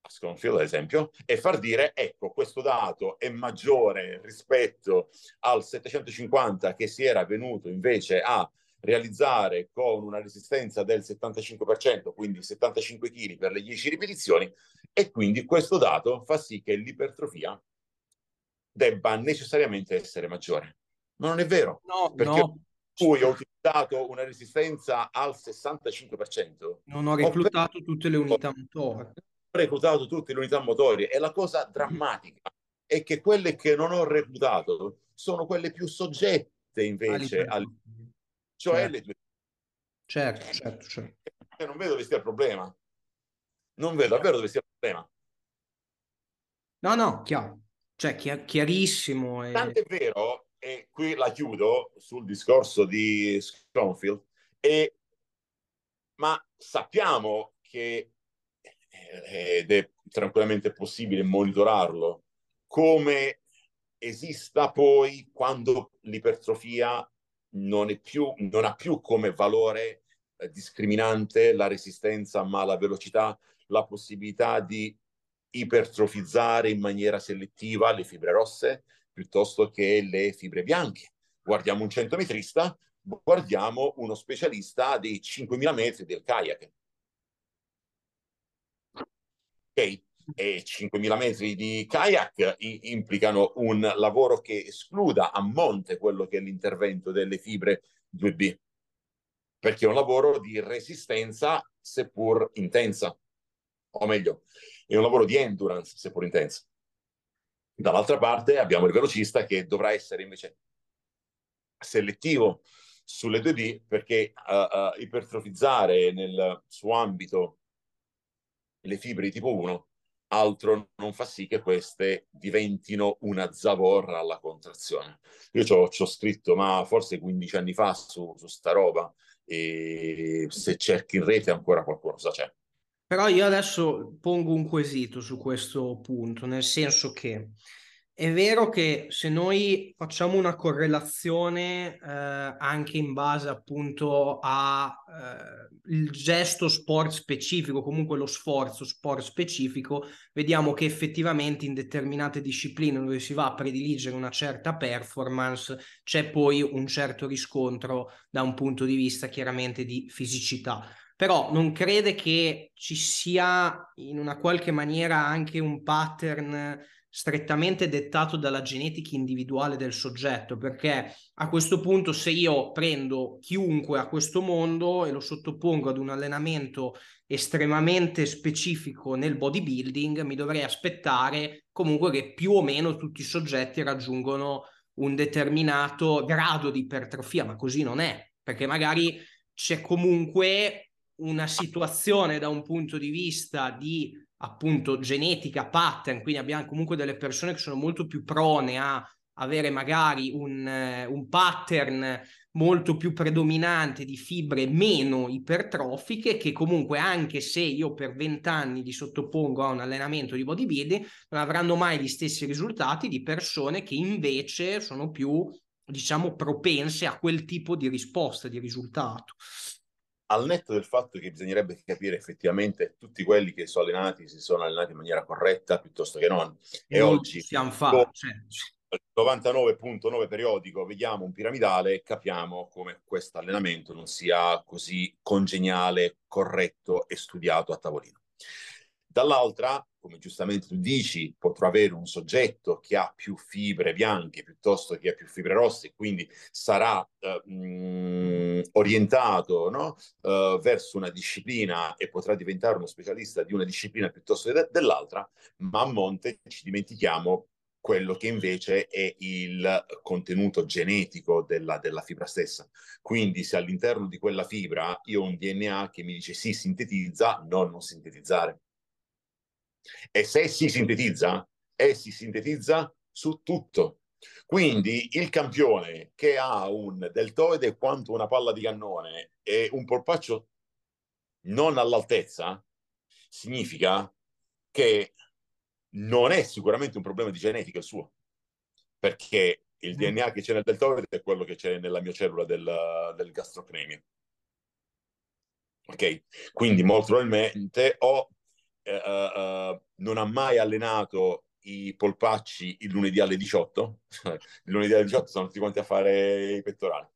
a Sconfield, ad esempio, e far dire, ecco, questo dato è maggiore rispetto al 750 che si era venuto invece a realizzare con una resistenza del 75%, quindi 75 kg per le 10 ripetizioni, e quindi questo dato fa sì che l'ipertrofia debba necessariamente essere maggiore. Ma non è vero, no, perché no cui ho utilizzato una resistenza al 65%. Non ho reclutato ho tutte le unità motorie. Ho reclutato tutte le unità motorie e la cosa drammatica è che quelle che non ho reclutato sono quelle più soggette invece al... cioè certo. le due. Certo, certo, certo. Non vedo dove stia il problema. Non vedo davvero dove stia il problema. No, no, chiaro. Cioè, chiarissimo. E... Tanto è vero e qui la chiudo sul discorso di Schoenfield, e, ma sappiamo che, eh, ed è tranquillamente possibile monitorarlo, come esista poi quando l'ipertrofia non, più, non ha più come valore eh, discriminante la resistenza, ma la velocità, la possibilità di ipertrofizzare in maniera selettiva le fibre rosse piuttosto che le fibre bianche. Guardiamo un centometrista, guardiamo uno specialista dei 5.000 metri del kayak. Ok? E 5.000 metri di kayak implicano un lavoro che escluda a monte quello che è l'intervento delle fibre 2B, perché è un lavoro di resistenza seppur intensa, o meglio, è un lavoro di endurance seppur intensa. Dall'altra parte abbiamo il velocista che dovrà essere invece selettivo sulle 2D perché uh, uh, ipertrofizzare nel suo ambito le fibre di tipo 1 altro non fa sì che queste diventino una zavorra alla contrazione. Io ci ho scritto, ma forse 15 anni fa su, su sta roba, e se cerchi in rete ancora qualcosa c'è. Però io adesso pongo un quesito su questo punto, nel senso che è vero che se noi facciamo una correlazione eh, anche in base appunto al eh, gesto sport specifico, comunque lo sforzo sport specifico, vediamo che effettivamente in determinate discipline dove si va a prediligere una certa performance c'è poi un certo riscontro da un punto di vista chiaramente di fisicità però non crede che ci sia in una qualche maniera anche un pattern strettamente dettato dalla genetica individuale del soggetto, perché a questo punto se io prendo chiunque a questo mondo e lo sottopongo ad un allenamento estremamente specifico nel bodybuilding, mi dovrei aspettare comunque che più o meno tutti i soggetti raggiungono un determinato grado di ipertrofia, ma così non è, perché magari c'è comunque una situazione da un punto di vista di appunto genetica, pattern, quindi abbiamo comunque delle persone che sono molto più prone a avere magari un, un pattern molto più predominante di fibre meno ipertrofiche che comunque anche se io per vent'anni li sottopongo a un allenamento di bodybuilding non avranno mai gli stessi risultati di persone che invece sono più diciamo propense a quel tipo di risposta di risultato al netto del fatto che bisognerebbe capire effettivamente tutti quelli che sono allenati si sono allenati in maniera corretta piuttosto che non. E, e oggi siamo fare. Cioè. 99.9 periodico vediamo un piramidale e capiamo come questo allenamento non sia così congeniale, corretto e studiato a tavolino. Dall'altra, come giustamente tu dici, potrò avere un soggetto che ha più fibre bianche piuttosto che ha più fibre rosse, quindi sarà eh, mh, orientato no? uh, verso una disciplina e potrà diventare uno specialista di una disciplina piuttosto che de- dell'altra, ma a monte ci dimentichiamo quello che invece è il contenuto genetico della, della, fibra stessa. Quindi se all'interno di quella fibra io ho un DNA che mi dice sì, sintetizza, no, non sintetizzare. E se si sintetizza, e si sintetizza su tutto. Quindi il campione che ha un deltoide quanto una palla di cannone e un polpaccio non all'altezza, significa che non è sicuramente un problema di genetica il suo, perché il DNA che c'è nel deltoide è quello che c'è nella mia cellula del, del gastrocnemio. Ok? Quindi molto probabilmente ho uh, non ha mai allenato i polpacci il lunedì alle 18, il lunedì alle 18 sono tutti quanti a fare i pettorali,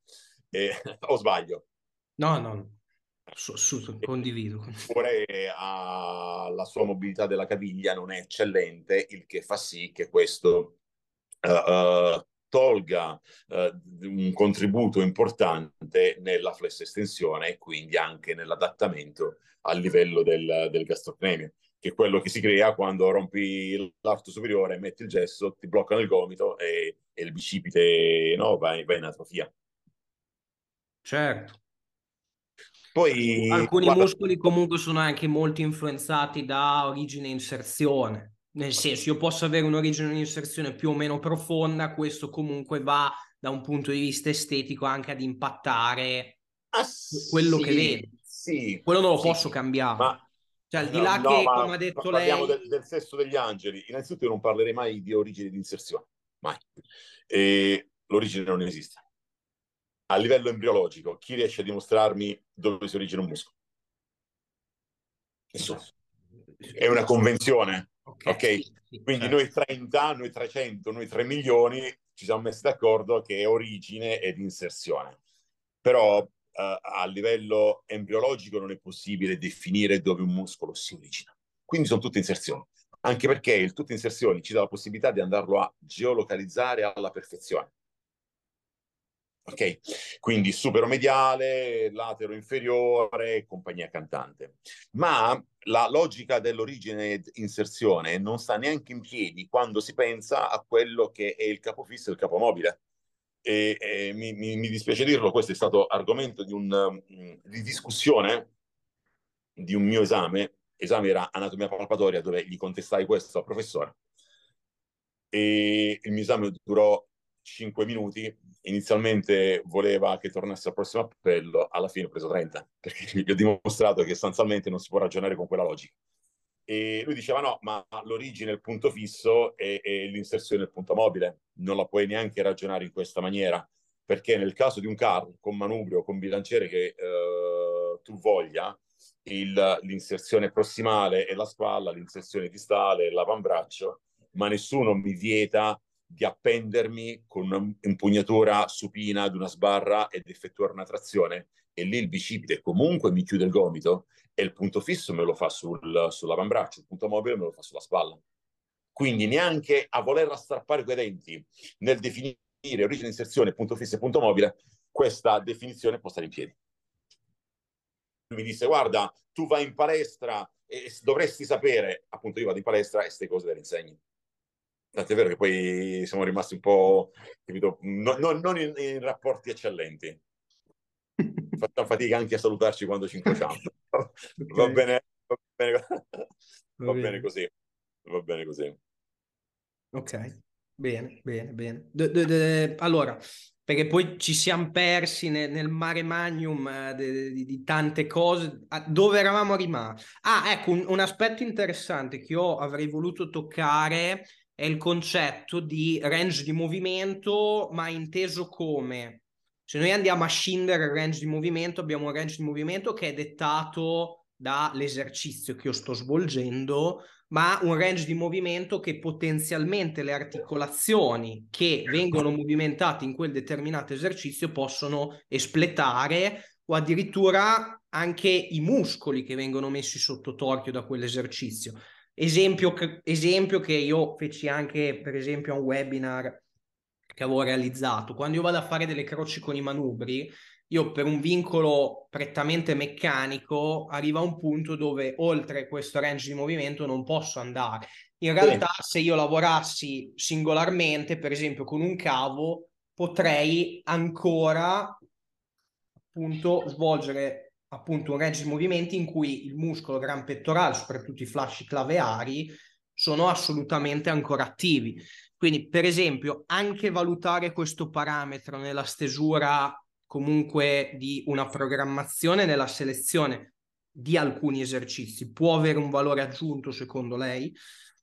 e, o sbaglio? No, no, su, su, condivido. Oppure la sua mobilità della caviglia non è eccellente, il che fa sì che questo uh, uh, tolga uh, un contributo importante nella flesso estensione e quindi anche nell'adattamento al livello del, del gastrocnemio che è quello che si crea quando rompi l'arto superiore, metti il gesso, ti bloccano il gomito e, e il bicipite no, va, va in atrofia. Certo. Poi, Alcuni guarda... muscoli comunque sono anche molto influenzati da origine e inserzione. Nel senso, io posso avere un'origine di inserzione più o meno profonda, questo comunque va da un punto di vista estetico anche ad impattare ah, quello sì, che vedo. Sì, quello non lo sì, posso cambiare. Ma cioè, al di là no, che, no, come ha detto parliamo lei... del, del, sesso degli angeli. Innanzitutto io non parlerei mai di origine di inserzione, mai. E l'origine non esiste. A livello embriologico, chi riesce a dimostrarmi dove si origina un muscolo? Nessuno. È una convenzione, Ok? okay? Sì, Quindi certo. noi 30, noi 300, noi 3 milioni ci siamo messi d'accordo che è origine ed inserzione. Però eh, a livello embriologico non è possibile definire dove un muscolo si origina. Quindi sono tutte inserzioni. Anche perché il tutto inserzioni ci dà la possibilità di andarlo a geolocalizzare alla perfezione. Ok? Quindi superomediale, latero inferiore, compagnia cantante. Ma la logica dell'origine inserzione non sta neanche in piedi quando si pensa a quello che è il capofisso e il capomobile. E, e mi, mi, mi, dispiace dirlo, questo è stato argomento di, un, mm, di discussione di un mio esame. Esame era anatomia palpatoria, dove gli contestai questo al professore. E il mio esame durò 5 minuti inizialmente voleva che tornasse al prossimo appello, alla fine ho preso 30, perché gli ho dimostrato che sostanzialmente non si può ragionare con quella logica. E lui diceva no, ma l'origine è il punto fisso e, e l'inserzione è il punto mobile, non la puoi neanche ragionare in questa maniera, perché nel caso di un carro con manubrio, con bilanciere che eh, tu voglia, il, l'inserzione prossimale è la spalla, l'inserzione distale è l'avambraccio, ma nessuno mi vieta di appendermi con un'impugnatura supina ad una sbarra ed effettuare una trazione e lì il bicipite comunque mi chiude il gomito e il punto fisso me lo fa sul, sull'avambraccio, il punto mobile me lo fa sulla spalla. Quindi neanche a voler strappare quei denti nel definire origine inserzione, punto fisso e punto mobile, questa definizione può stare in piedi. Mi disse, guarda, tu vai in palestra e dovresti sapere, appunto io vado in palestra e queste cose le insegno. Tant'è vero che poi siamo rimasti un po', capito, no, no, non in, in, rapporti eccellenti. Facciamo fatica anche a salutarci quando ci incrociamo. okay. va, bene, va, bene, va, bene. così. Va bene così. Ok, bene, bene, bene. De, de, de, allora, perché poi ci siamo persi nel, nel mare magnum eh, di, tante cose. Dove eravamo rimasti? Ah, ecco, un, un aspetto interessante che io avrei voluto toccare è il concetto di range di movimento, ma inteso come se noi andiamo a scindere il range di movimento, abbiamo un range di movimento che è dettato dall'esercizio che io sto svolgendo, ma un range di movimento che potenzialmente le articolazioni che vengono movimentate in quel determinato esercizio possono espletare o addirittura anche i muscoli che vengono messi sotto torchio da quell'esercizio. Esempio, esempio che io feci anche, per esempio, a un webinar che avevo realizzato. Quando io vado a fare delle croci con i manubri, io per un vincolo prettamente meccanico arriva a un punto dove oltre questo range di movimento non posso andare. In realtà, sì. se io lavorassi singolarmente, per esempio con un cavo, potrei ancora appunto svolgere appunto un range di movimenti in cui il muscolo gran pettorale, soprattutto i fasci claveari, sono assolutamente ancora attivi. Quindi, per esempio, anche valutare questo parametro nella stesura comunque di una programmazione nella selezione di alcuni esercizi può avere un valore aggiunto secondo lei?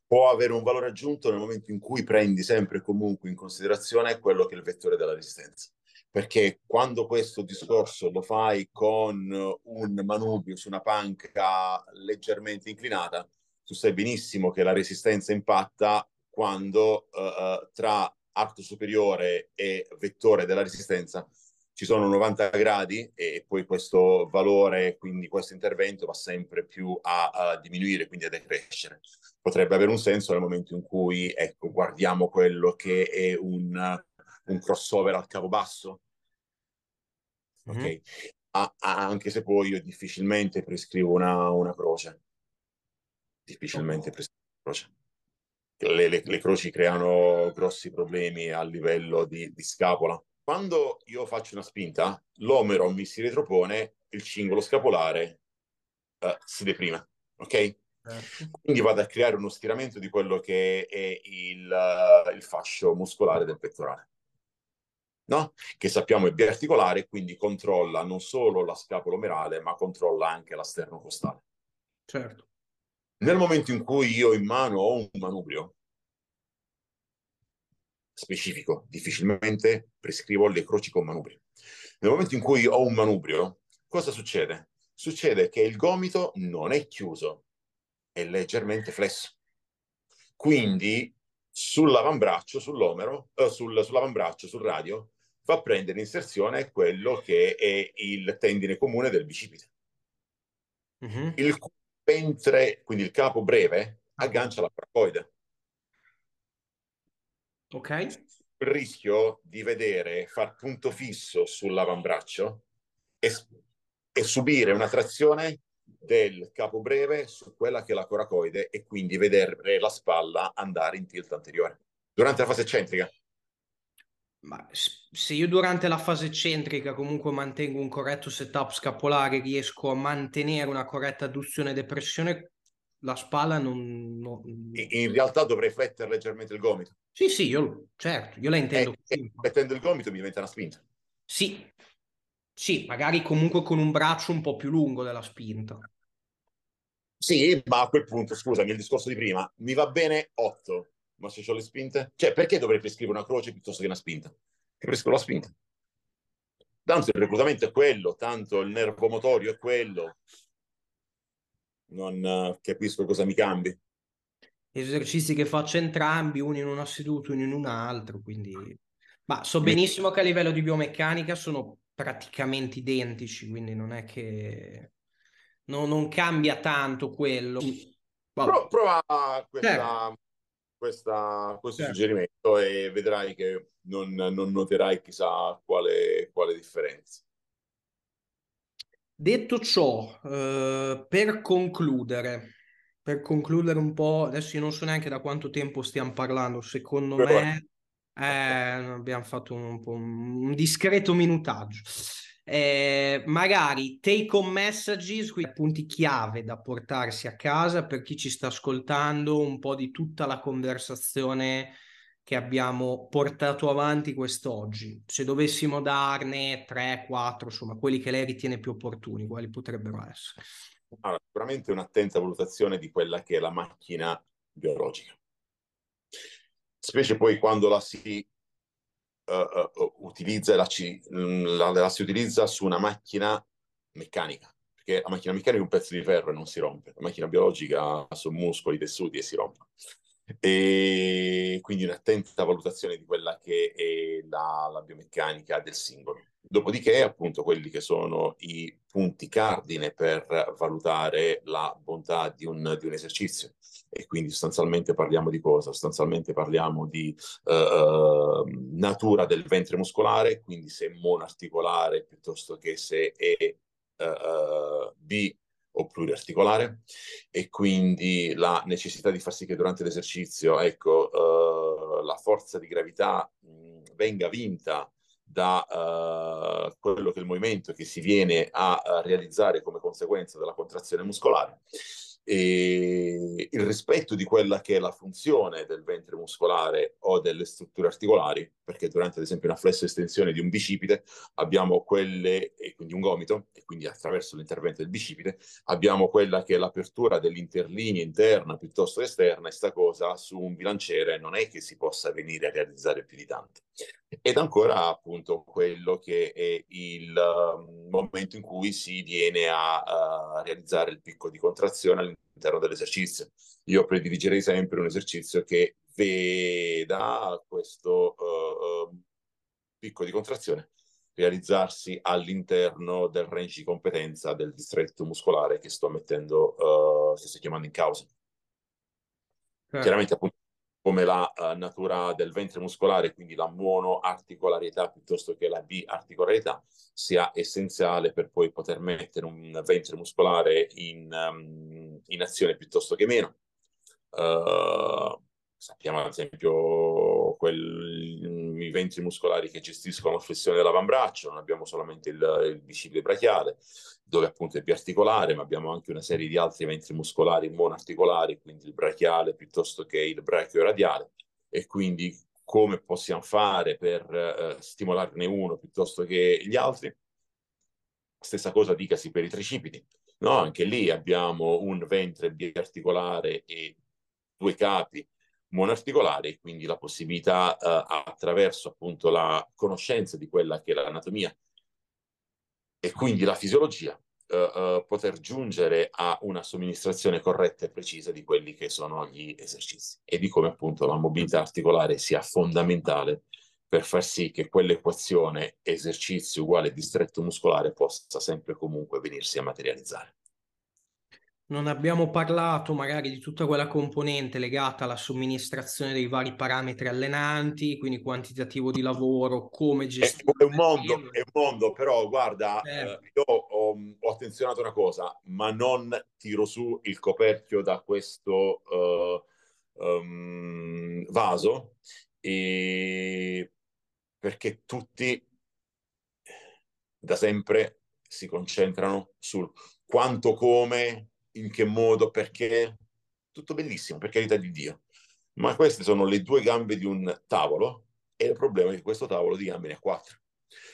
Può avere un valore aggiunto nel momento in cui prendi sempre comunque in considerazione quello che è il vettore della resistenza perché quando questo discorso lo fai con un manubrio su una panca leggermente inclinata, tu sai benissimo che la resistenza impatta quando uh, tra arco superiore e vettore della resistenza ci sono 90 gradi e poi questo valore, quindi questo intervento va sempre più a, a diminuire, quindi a decrescere. Potrebbe avere un senso nel momento in cui ecco, guardiamo quello che è un un crossover al cavo basso. Ok? Mm-hmm. Ah, anche se poi io difficilmente prescrivo una, una croce. Difficilmente prescrivo una croce. Le, le, le, croci creano grossi problemi a livello di, di scapola. Quando io faccio una spinta, l'omero mi si retropone, il cingolo scapolare uh, si deprime. Ok? Certo. Quindi vado a creare uno stiramento di quello che è il, uh, il fascio muscolare del pettorale no? che sappiamo è biarticolare, quindi controlla non solo la scapola omerale, ma controlla anche la sternocostale. Certo. Nel momento in cui io in mano ho un manubrio specifico, difficilmente prescrivo le croci con manubrio. Nel momento in cui ho un manubrio, cosa succede? Succede che il gomito non è chiuso, è leggermente flesso. quindi sull'avambraccio, sull'omero, eh, sul, sull'avambraccio, sul radio, fa prendere inserzione quello che è il tendine comune del bicipite. Uh-huh. Il ventre, quindi il capo breve, aggancia la coracoide. Ok. Il rischio di vedere far punto fisso sull'avambraccio e, e subire una trazione del capo breve su quella che è la coracoide e quindi vedere la spalla andare in tilt anteriore durante la fase eccentrica. Ma se io durante la fase eccentrica comunque mantengo un corretto setup scapolare, riesco a mantenere una corretta adduzione e depressione, la spalla non... non... In realtà dovrei flettere leggermente il gomito. Sì, sì, io, certo, io la intendo. E, e mettendo il gomito mi diventa una spinta. Sì, sì, magari comunque con un braccio un po' più lungo della spinta. Sì, ma a quel punto, scusami, il discorso di prima, mi va bene 8, ma se ho le spinte? Cioè, perché dovrei prescrivere una croce piuttosto che una spinta? Che prescrivo la spinta. Tanto il reclutamento è quello, tanto il nervo motorio è quello. Non uh, capisco cosa mi cambi. Esercizi che faccio entrambi, uno in una seduta, uno in un altro, quindi... Ma so benissimo che a livello di biomeccanica sono praticamente identici, quindi non è che no, non cambia tanto quello. Pro, prova questa, certo. Questa, questo certo. suggerimento e vedrai che non, non noterai chissà quale, quale differenza. Detto ciò, eh, per concludere, per concludere un po', adesso io non so neanche da quanto tempo stiamo parlando, secondo Però... me eh, abbiamo fatto un, un discreto minutaggio eh, magari take home messages, quindi punti chiave da portarsi a casa per chi ci sta ascoltando, un po' di tutta la conversazione che abbiamo portato avanti quest'oggi. Se dovessimo darne 3, 4, insomma, quelli che lei ritiene più opportuni, quali potrebbero essere? Allora, sicuramente un'attenta valutazione di quella che è la macchina biologica. Specie poi quando la si uh, utilizza la, la, la, si utilizza su una macchina meccanica, perché la macchina meccanica è un pezzo di ferro e non si rompe, la macchina biologica sono muscoli, tessuti e si rompe. E quindi un'attenta valutazione di quella che è la, la biomeccanica del singolo. Dopodiché, appunto, quelli che sono i punti cardine per valutare la bontà di un, di un esercizio e quindi sostanzialmente parliamo di cosa? Sostanzialmente parliamo di uh, natura del ventre muscolare, quindi se è monoarticolare piuttosto che se è uh, bi o pluriarticolare e quindi la necessità di far sì che durante l'esercizio ecco, uh, la forza di gravità mh, venga vinta da uh, quello che è il movimento che si viene a, a realizzare come conseguenza della contrazione muscolare e il rispetto di quella che è la funzione del ventre muscolare o delle strutture articolari, perché durante ad esempio una flesso estensione di un bicipite abbiamo quelle, e quindi un gomito, e quindi attraverso l'intervento del bicipite, abbiamo quella che è l'apertura dell'interlinea interna piuttosto esterna, e sta cosa su un bilanciere non è che si possa venire a realizzare più di tanto. Ed ancora appunto quello che è il uh, momento in cui si viene a uh, realizzare il picco di contrazione all'interno dell'esercizio. Io prediligerei sempre un esercizio che veda questo uh, picco di contrazione realizzarsi all'interno del range di competenza del distretto muscolare che sto mettendo, che sto chiamando in causa. Eh. Chiaramente appunto come la uh, natura del ventre muscolare, quindi la monoarticolarità piuttosto che la biarticolarità, sia essenziale per poi poter mettere un ventre muscolare in, um, in azione piuttosto che meno. Uh, sappiamo ad esempio quel, ventri muscolari che gestiscono la flessione dell'avambraccio, non abbiamo solamente il, il bicipite brachiale, dove appunto è biarticolare, ma abbiamo anche una serie di altri ventri muscolari monoarticolari, quindi il brachiale piuttosto che il brachio radiale, e quindi come possiamo fare per eh, stimolarne uno piuttosto che gli altri. Stessa cosa dicasi per i tricipiti, no? Anche lì abbiamo un ventre biarticolare e due capi monoarticolare, quindi la possibilità eh, attraverso appunto la conoscenza di quella che è l'anatomia e quindi la fisiologia uh, poter giungere a una somministrazione corretta e precisa di quelli che sono gli esercizi e di come appunto la mobilità articolare sia fondamentale per far sì che quell'equazione esercizio uguale distretto muscolare possa sempre comunque venirsi a materializzare. Non abbiamo parlato magari di tutta quella componente legata alla somministrazione dei vari parametri allenanti, quindi quantitativo di lavoro, come gestire. È un mondo, è un mondo però guarda, eh. Eh, io ho, ho, attenzionato una cosa, ma non tiro su il coperchio da questo uh, um, vaso e perché tutti da sempre si concentrano sul quanto, come, in che modo, perché. Tutto bellissimo, per carità di Dio. Ma queste sono le due gambe di un tavolo e il problema è che questo tavolo di gambe ne ha quattro.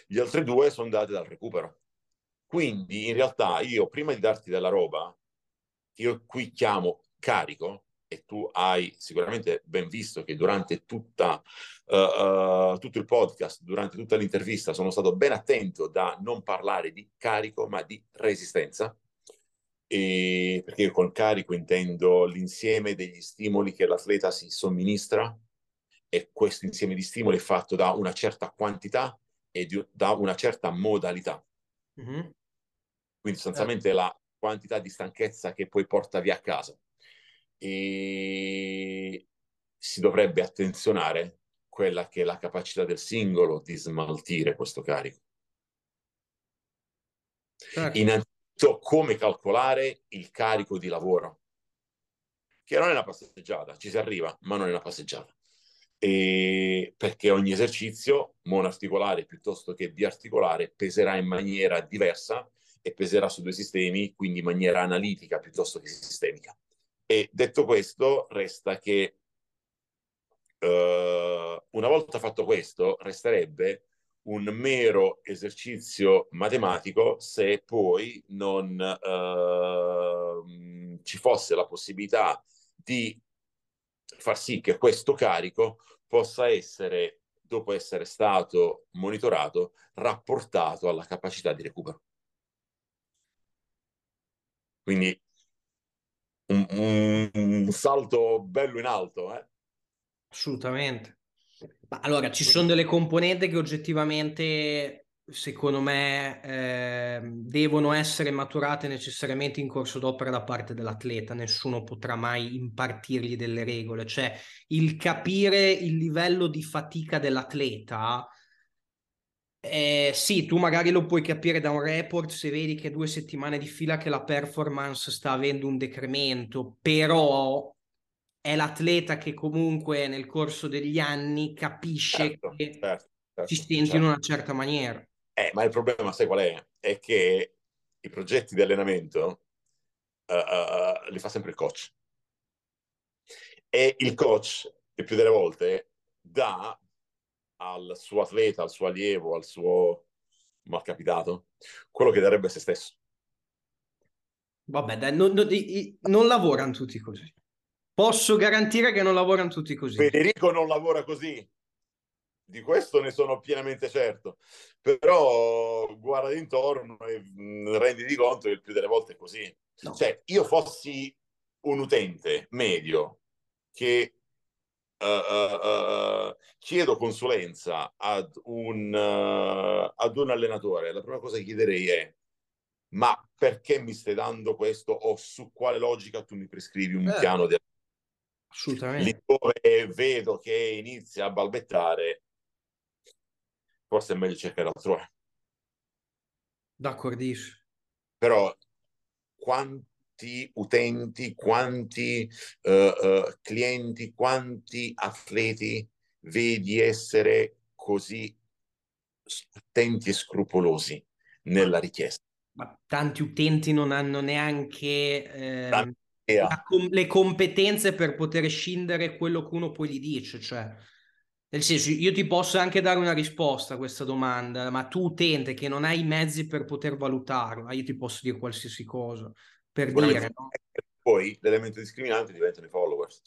Gli altri due sono dati dal recupero. Quindi in realtà io prima di darti della roba, io qui chiamo carico, e tu hai sicuramente ben visto che durante tutta, uh, uh, tutto il podcast, durante tutta l'intervista, sono stato ben attento da non parlare di carico, ma di resistenza. E perché io con carico intendo l'insieme degli stimoli che l'atleta si somministra e questo insieme di stimoli è fatto da una certa quantità e di, da una certa modalità. Mm-hmm. Quindi sostanzialmente eh. la quantità di stanchezza che poi porta via a casa e si dovrebbe attenzionare quella che è la capacità del singolo di smaltire questo carico. Certo. Innanzitutto, come calcolare il carico di lavoro, che non è una passeggiata, ci si arriva, ma non è una passeggiata. E perché ogni esercizio monoarticolare piuttosto che biarticolare peserà in maniera diversa e peserà su due sistemi, quindi in maniera analitica piuttosto che sistemica. E detto questo, resta che uh, una volta fatto questo, resterebbe un mero esercizio matematico se poi non uh, ci fosse la possibilità di far sì che questo carico possa essere, dopo essere stato monitorato, rapportato alla capacità di recupero. Quindi un, un, un salto bello in alto. Eh? Assolutamente. Allora, ci sono delle componenti che oggettivamente, secondo me, eh, devono essere maturate necessariamente in corso d'opera da parte dell'atleta. Nessuno potrà mai impartirgli delle regole. Cioè, il capire il livello di fatica dell'atleta eh, sì, tu magari lo puoi capire da un report se vedi che due settimane di fila che la performance sta avendo un decremento, però è l'atleta che comunque nel corso degli anni capisce certo, che certo, certo, si sente certo. in una certa maniera. Eh, ma il problema, sai qual è? È che i progetti di allenamento uh, uh, li fa sempre il coach. E il coach, il più delle volte, dà al suo atleta, al suo allievo, al suo malcapitato, quello che darebbe a se stesso. Vabbè, dai, non, non, non lavorano tutti così. Posso garantire che non lavorano tutti così. Federico non lavora così. Di questo ne sono pienamente certo. Però guarda intorno e mm, renditi conto che il più delle volte è così. No. Cioè, io fossi un utente medio che uh, uh, chiedo consulenza ad un, ad un allenatore, la prima cosa che chiederei è ma perché mi stai dando questo o su quale logica tu mi prescrivi un eh, piano di assolutamente. Lì vedo che inizia a balbettare. Forse è meglio cercare altrove. D'accordissimo. Però quanti utenti, quanti uh, uh, clienti, quanti atleti vedi essere così attenti e scrupolosi nella richiesta. Ma tanti utenti non hanno neanche eh, com- le competenze per poter scindere quello che uno poi gli dice, cioè nel senso, io ti posso anche dare una risposta a questa domanda, ma tu utente che non hai i mezzi per poter valutarla, io ti posso dire qualsiasi cosa per dire. No? Poi l'elemento discriminante diventano i followers.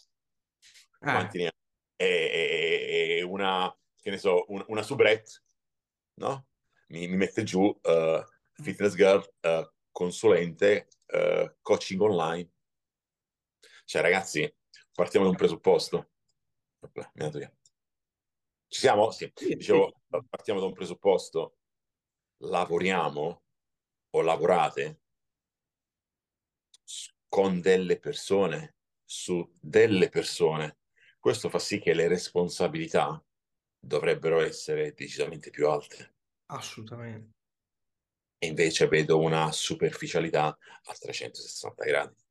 Ah. Quanti ne ha? E, una, che ne so, una, una soubrette, no? Mi, mi mette giù uh, fitness girl uh, consulente uh, coaching online. Cioè, ragazzi, partiamo da un presupposto. Ci siamo? Sì. Dicevo, partiamo da un presupposto. Lavoriamo o lavorate con delle persone, su delle persone. Questo fa sì che le responsabilità dovrebbero essere decisamente più alte. Assolutamente. E invece vedo una superficialità a 360 gradi.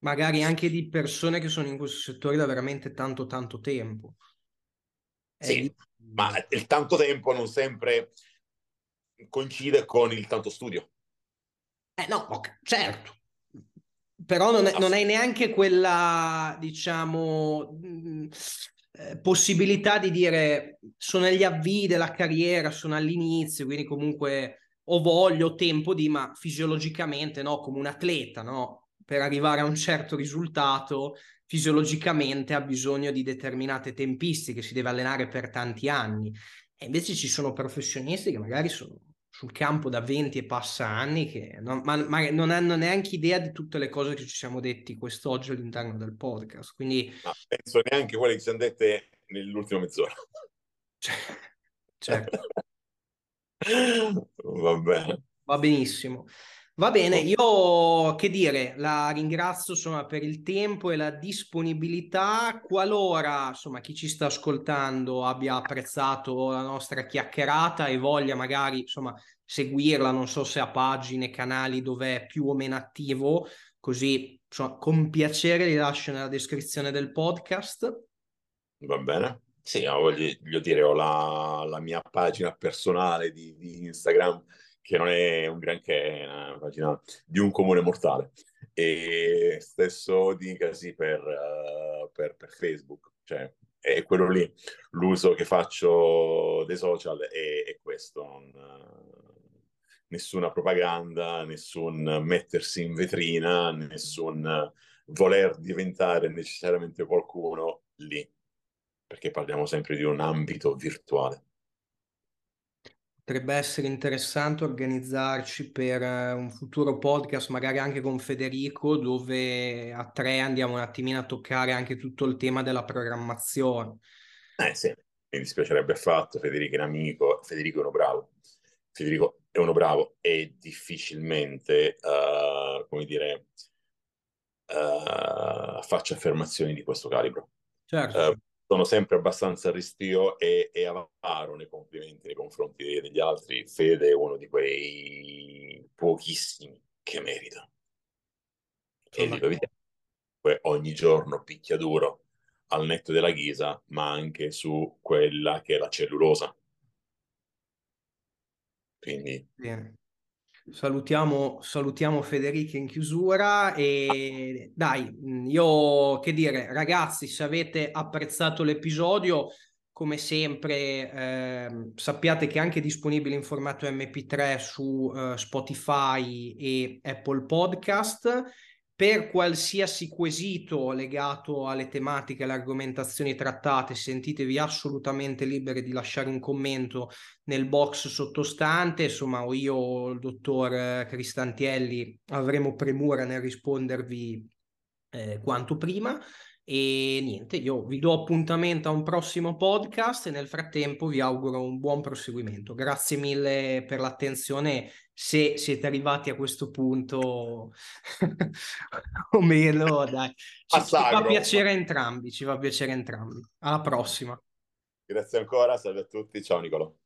Magari anche di persone che sono in questo settore da veramente tanto tanto tempo. Sì, di... ma il tanto tempo non sempre coincide con il tanto studio. Eh no, okay, certo. Però non è, non è neanche quella, diciamo, mh, eh, possibilità di dire sono agli avvii della carriera, sono all'inizio, quindi comunque ho voglia, ho tempo di, ma fisiologicamente, no, come un atleta, no? Per arrivare a un certo risultato, fisiologicamente ha bisogno di determinate tempistiche, si deve allenare per tanti anni. E invece ci sono professionisti che magari sono sul campo da 20 e passa anni che non, ma, ma non hanno neanche idea di tutte le cose che ci siamo detti quest'oggi all'interno del podcast. Quindi... Ma penso neanche quelle che ci siamo dette nell'ultima mezz'ora. certo. Va bene. Va benissimo. Va bene, io che dire, la ringrazio insomma per il tempo e la disponibilità. Qualora insomma chi ci sta ascoltando abbia apprezzato la nostra chiacchierata e voglia magari insomma seguirla, non so se ha pagine, canali dove è più o meno attivo, così insomma, con piacere li lascio nella descrizione del podcast. Va bene. Sì, voglio, voglio dire, ho la, la, mia pagina personale di, di Instagram che non è un granché, è una pagina di un comune mortale. E stesso dicasi per, uh, per, per Facebook, cioè è quello lì. L'uso che faccio dei social è, è questo. Non, nessuna propaganda, nessun mettersi in vetrina, nessun voler diventare necessariamente qualcuno lì, perché parliamo sempre di un ambito virtuale potrebbe essere interessante organizzarci per eh, un futuro podcast, magari anche con Federico, dove a tre andiamo un attimino a toccare anche tutto il tema della programmazione. Eh sì, mi dispiacerebbe affatto, Federico è un amico, Federico è uno bravo. Federico è uno bravo e difficilmente, uh, come dire, uh, faccia affermazioni di questo calibro. Certo. Uh, sono sempre abbastanza restio e, e avaro nei complimenti nei confronti degli altri. Fede è uno di quei pochissimi che merita. E dico, ogni giorno picchia duro al netto della ghisa, ma anche su quella che è la cellulosa. Quindi... Bene. Salutiamo, salutiamo Federica in chiusura e dai, io che dire, ragazzi, se avete apprezzato l'episodio, come sempre, eh, sappiate che è anche disponibile in formato MP3 su eh, Spotify e Apple Podcast per qualsiasi quesito legato alle tematiche alle argomentazioni trattate, sentitevi assolutamente liberi di lasciare un commento nel box sottostante. Insomma, o io o il dottor Cristantielli avremo premura nel rispondervi eh, quanto prima. E niente, io vi do appuntamento a un prossimo podcast e nel frattempo vi auguro un buon proseguimento. Grazie mille per l'attenzione. Se siete arrivati a questo punto o meno, dai. Ci, ci fa piacere entrambi, ci fa piacere entrambi. Alla prossima. Grazie ancora, salve a tutti, ciao Nicolò.